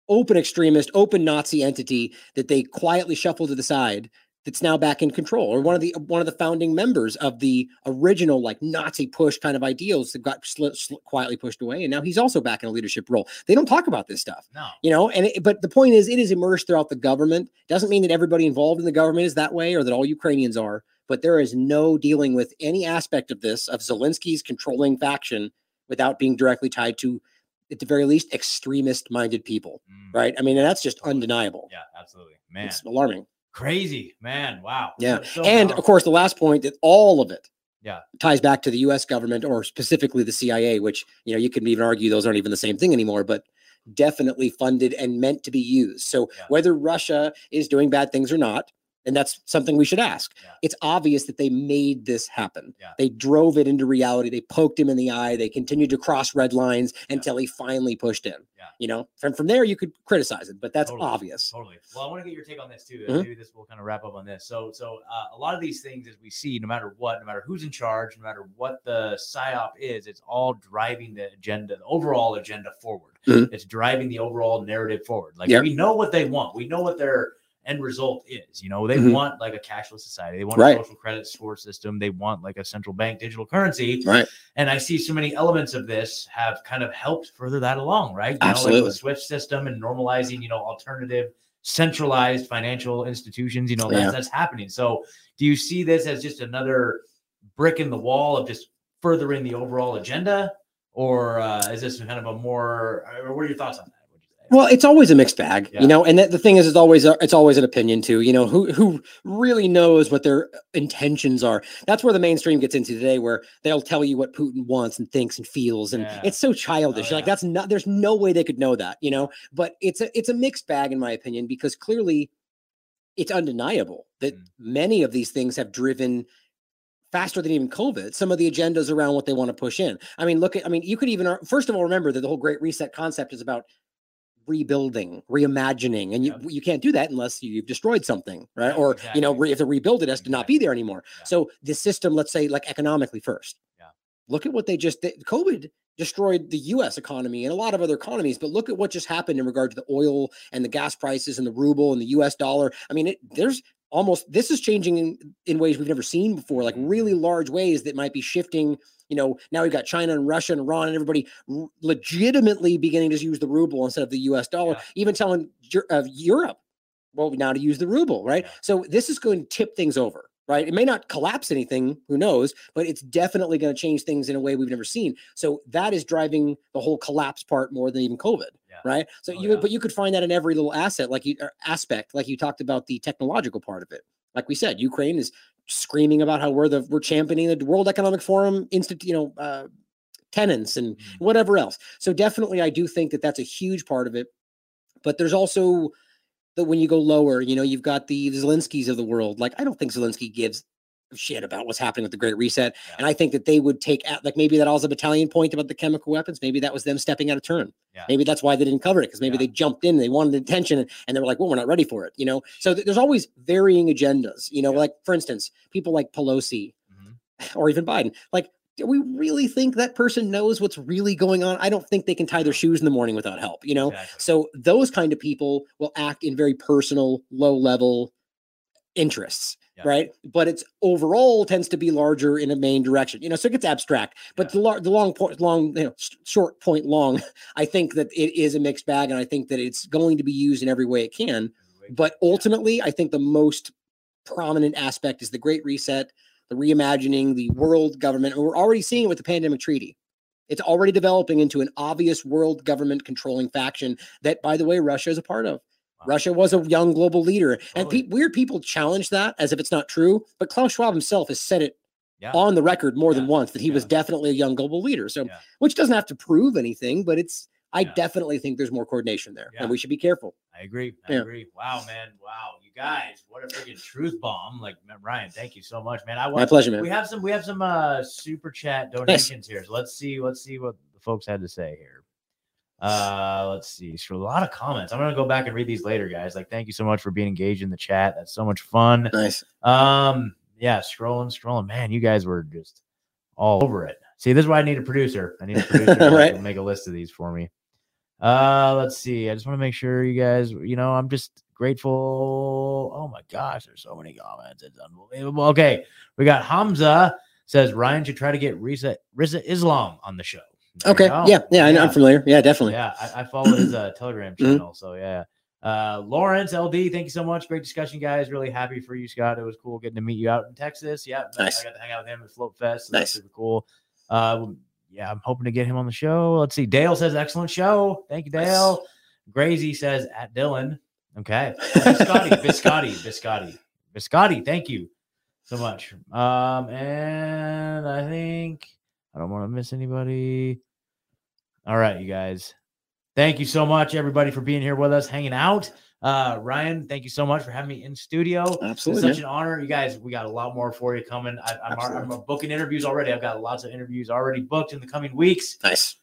open extremist, open Nazi entity that they quietly shuffle to the side that's now back in control, or one of the one of the founding members of the original like Nazi push kind of ideals that got sl- sl- quietly pushed away, and now he's also back in a leadership role. They don't talk about this stuff, No. you know. And it, but the point is, it is immersed throughout the government. Doesn't mean that everybody involved in the government is that way, or that all Ukrainians are. But there is no dealing with any aspect of this of Zelensky's controlling faction without being directly tied to, at the very least, extremist-minded people. Mm, Right? I mean, and that's just undeniable. Yeah, absolutely. Man, It's alarming. crazy, man. Wow. Yeah. So- and of course, the last point that all of it Yeah. ties back to the U.S. government or specifically the CIA, which you know you can even argue those aren't even the same thing anymore, but definitely funded and meant to be used. So Yeah. whether Russia is doing bad things or not, and that's something we should ask. Yeah. It's obvious that they made this happen. Yeah. They drove it into reality. They poked him in the eye. They continued to cross red lines until he finally pushed in. Yeah. You know, from from there you could criticize it, but that's Totally. obvious. Totally. Well, I want to get your take on this too. Mhm. Maybe this will kind of wrap up on this. So, so uh, a lot of these things, as we see, no matter what, no matter who's in charge, no matter what the psyop is, it's all driving the agenda, the overall agenda forward. Mhm. It's driving the overall narrative forward. Like Yep. we know what they want. We know what their end result is. You know, they Mhm. want like a cashless society. They want Right. a social credit score system. They want like a central bank digital currency. Right. And I see so many elements of this have kind of helped further that along, right? You know, Absolutely. like the SWIFT system and normalizing, you know, alternative centralized financial institutions, you know, that's, Yeah. that's happening. So do you see this as just another brick in the wall of just furthering the overall agenda? Or uh, is this kind of a more, or what are your thoughts on that? What'd you say? Well, it's always a mixed bag, Yeah. you know, and that, the thing is, it's always a, it's always an opinion too. You know, who who really knows what their intentions are? That's where the mainstream gets into today, where they'll tell you what Putin wants and thinks and feels, and Yeah. it's so childish. Oh, Like that's not. There's no way they could know that, you know. But it's a it's a mixed bag in my opinion because clearly, it's undeniable that Mm. many of these things have driven faster than even COVID, some of the agendas around what they want to push in. I mean, look at, I mean, you could even, first of all, remember that the whole great reset concept is about rebuilding, reimagining, and you, Yep. you can't do that unless you've destroyed something, right? Yeah, or, you know, re, if to rebuild it has to not be there anymore. Yeah. So the system, let's say like economically first. Yeah. Look at what they just did. COVID destroyed the US economy and a lot of other economies, but look at what just happened in regard to the oil and the gas prices and the ruble and the US dollar. I mean, it, there's almost this is changing in, in ways we've never seen before, like really mm. large ways that might be shifting. You know, now we've got China and Russia and Iran and everybody r- legitimately beginning to use the ruble instead of the US dollar, Yeah. even telling of uh, Europe, well, now to use the ruble, right? Yeah. So this is going to tip things over, right? It may not collapse anything, who knows, but it's definitely going to change things in a way we've never seen. So that is driving the whole collapse part more than even COVID, Yeah. right? So Oh, you, but you could find that in every little asset, like you uh, aspect, like you talked about the technological part of it. Like we said, Ukraine is screaming about how we're the we're championing the World Economic Forum institute, you know, uh, tenants and Mm. whatever else. So definitely, I do think that that's a huge part of it. But there's also that when you go lower, you know, you've got the Zelenskys of the world. Like, I don't think Zelensky gives shit about what's happening with the Great Reset, Yeah. and I think that they would take out like maybe that Azov battalion point about the chemical weapons. Maybe that was them stepping out of turn. Yeah. Maybe that's why they didn't cover it because maybe Yeah. they jumped in, they wanted attention, and, and they were like, "Well, we're not ready for it," you know. So th- there's always varying agendas, you know. Like for instance, people like Pelosi Mhm. or even Biden. Like, do we really think that person knows what's really going on? I don't think they can tie their shoes in the morning without help, you know? Exactly. So those kind of people will act in very personal, low level interests, Yeah. right? But it's overall tends to be larger in a main direction, you know. So it gets abstract. But Yeah. the, lar- the long point, long, you know, short point, long. I think that it is a mixed bag, and I think that it's going to be used in every way it can. But ultimately, I think the most prominent aspect is the Great Reset, the reimagining, the world government. And we're already seeing it with the pandemic treaty. It's already developing into an obvious world government controlling faction that, by the way, Russia is a part of. Russia was a young global leader. And pe- weird people challenge that as if it's not true. But Klaus Schwab himself has said it Yeah. on the record more than once that he was definitely a young global leader. So, Yeah. which doesn't have to prove anything, but it's, I Yeah. definitely think there's more coordination there Yeah. and we should be careful. I agree. I Yeah. agree. Wow, man. Wow, you guys, what a freaking truth bomb! Like Ryan, thank you so much, man. I My want pleasure, man. we have some we have some uh super chat donations here. So let's see let's see what the folks had to say here. Uh let's see. So a lot of comments. I'm gonna go back and read these later, guys. Like, thank you so much for being engaged in the chat. That's so much fun. Nice. Um, yeah, scrolling, scrolling. Man, you guys were just all over it. See, this is why I need a producer. I need a producer to make a list of these for me. Uh, let's see. I just want to make sure you guys, you know, I'm just Grateful. Oh my gosh, there's so many comments. It's unbelievable. Okay, we got Hamza says Ryan should try to get Risa Risa Islam on the show. Okay. Yeah. Yeah. Know, I'm familiar. Yeah, definitely. Yeah, I, I follow his uh, Telegram Mhm. channel. So yeah. Uh, Lawrence LD, thank you so much. Great discussion, guys. Really happy for you, Scott. It was cool getting to meet you out in Texas. Yeah, Nice. I got to hang out with him at Float Fest. So Nice. That's super cool. Uh, yeah, I'm hoping to get him on the show. Let's see. Dale says excellent show. Thank you, Nice. Dale. Grazy says at Dylan. Okay. Biscotti, Biscotti, Biscotti, Biscotti. Thank you so much. Um, and I think I don't want to miss anybody. All right, you guys. Thank you so much, everybody, for being here with us, hanging out. Uh, Ryan, thank you so much for having me in studio. Absolutely. such an honor, you guys. We got a lot more for you coming. I, I'm, I'm Absolutely. booking interviews already. I've got lots of interviews already booked in the coming weeks. Nice.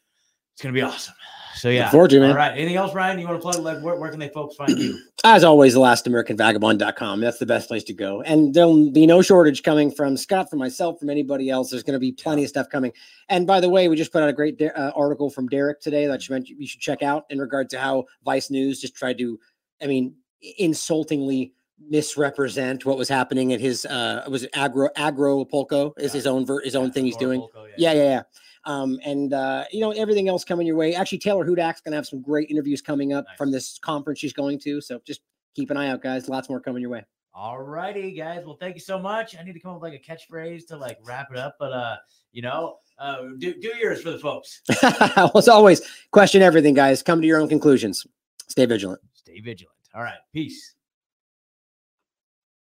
It's gonna be awesome. So yeah. to man. All right. Anything else, Ryan? You want to plug? Like, where, where can they folks find you? As always, thelastamericanvagabond.com. That's the best place to go. And there'll be no shortage coming from Scott, from myself, from anybody else. There's going to be plenty of stuff coming. And by the way, we just put out a great uh, article from Derek today that you, mentioned, you should check out in regard to how Vice News just tried to, I mean, insultingly misrepresent what was happening at his uh was it agro agro polko is Yeah. his own ver- his own Yeah, thing he's doing Volko, yeah, yeah, yeah. Um, and uh, you know, everything else coming your way. Actually, Taylor Hudak's gonna have some great interviews coming up Nice. from this conference she's going to. So just keep an eye out, guys. Lots more coming your way. All righty, guys. Well, thank you so much. I need to come up with like a catchphrase to like wrap it up, but uh, you know, uh, do do yours for the folks. well, as always, question everything, guys. Come to your own conclusions. Stay vigilant. Stay vigilant. All right. Peace.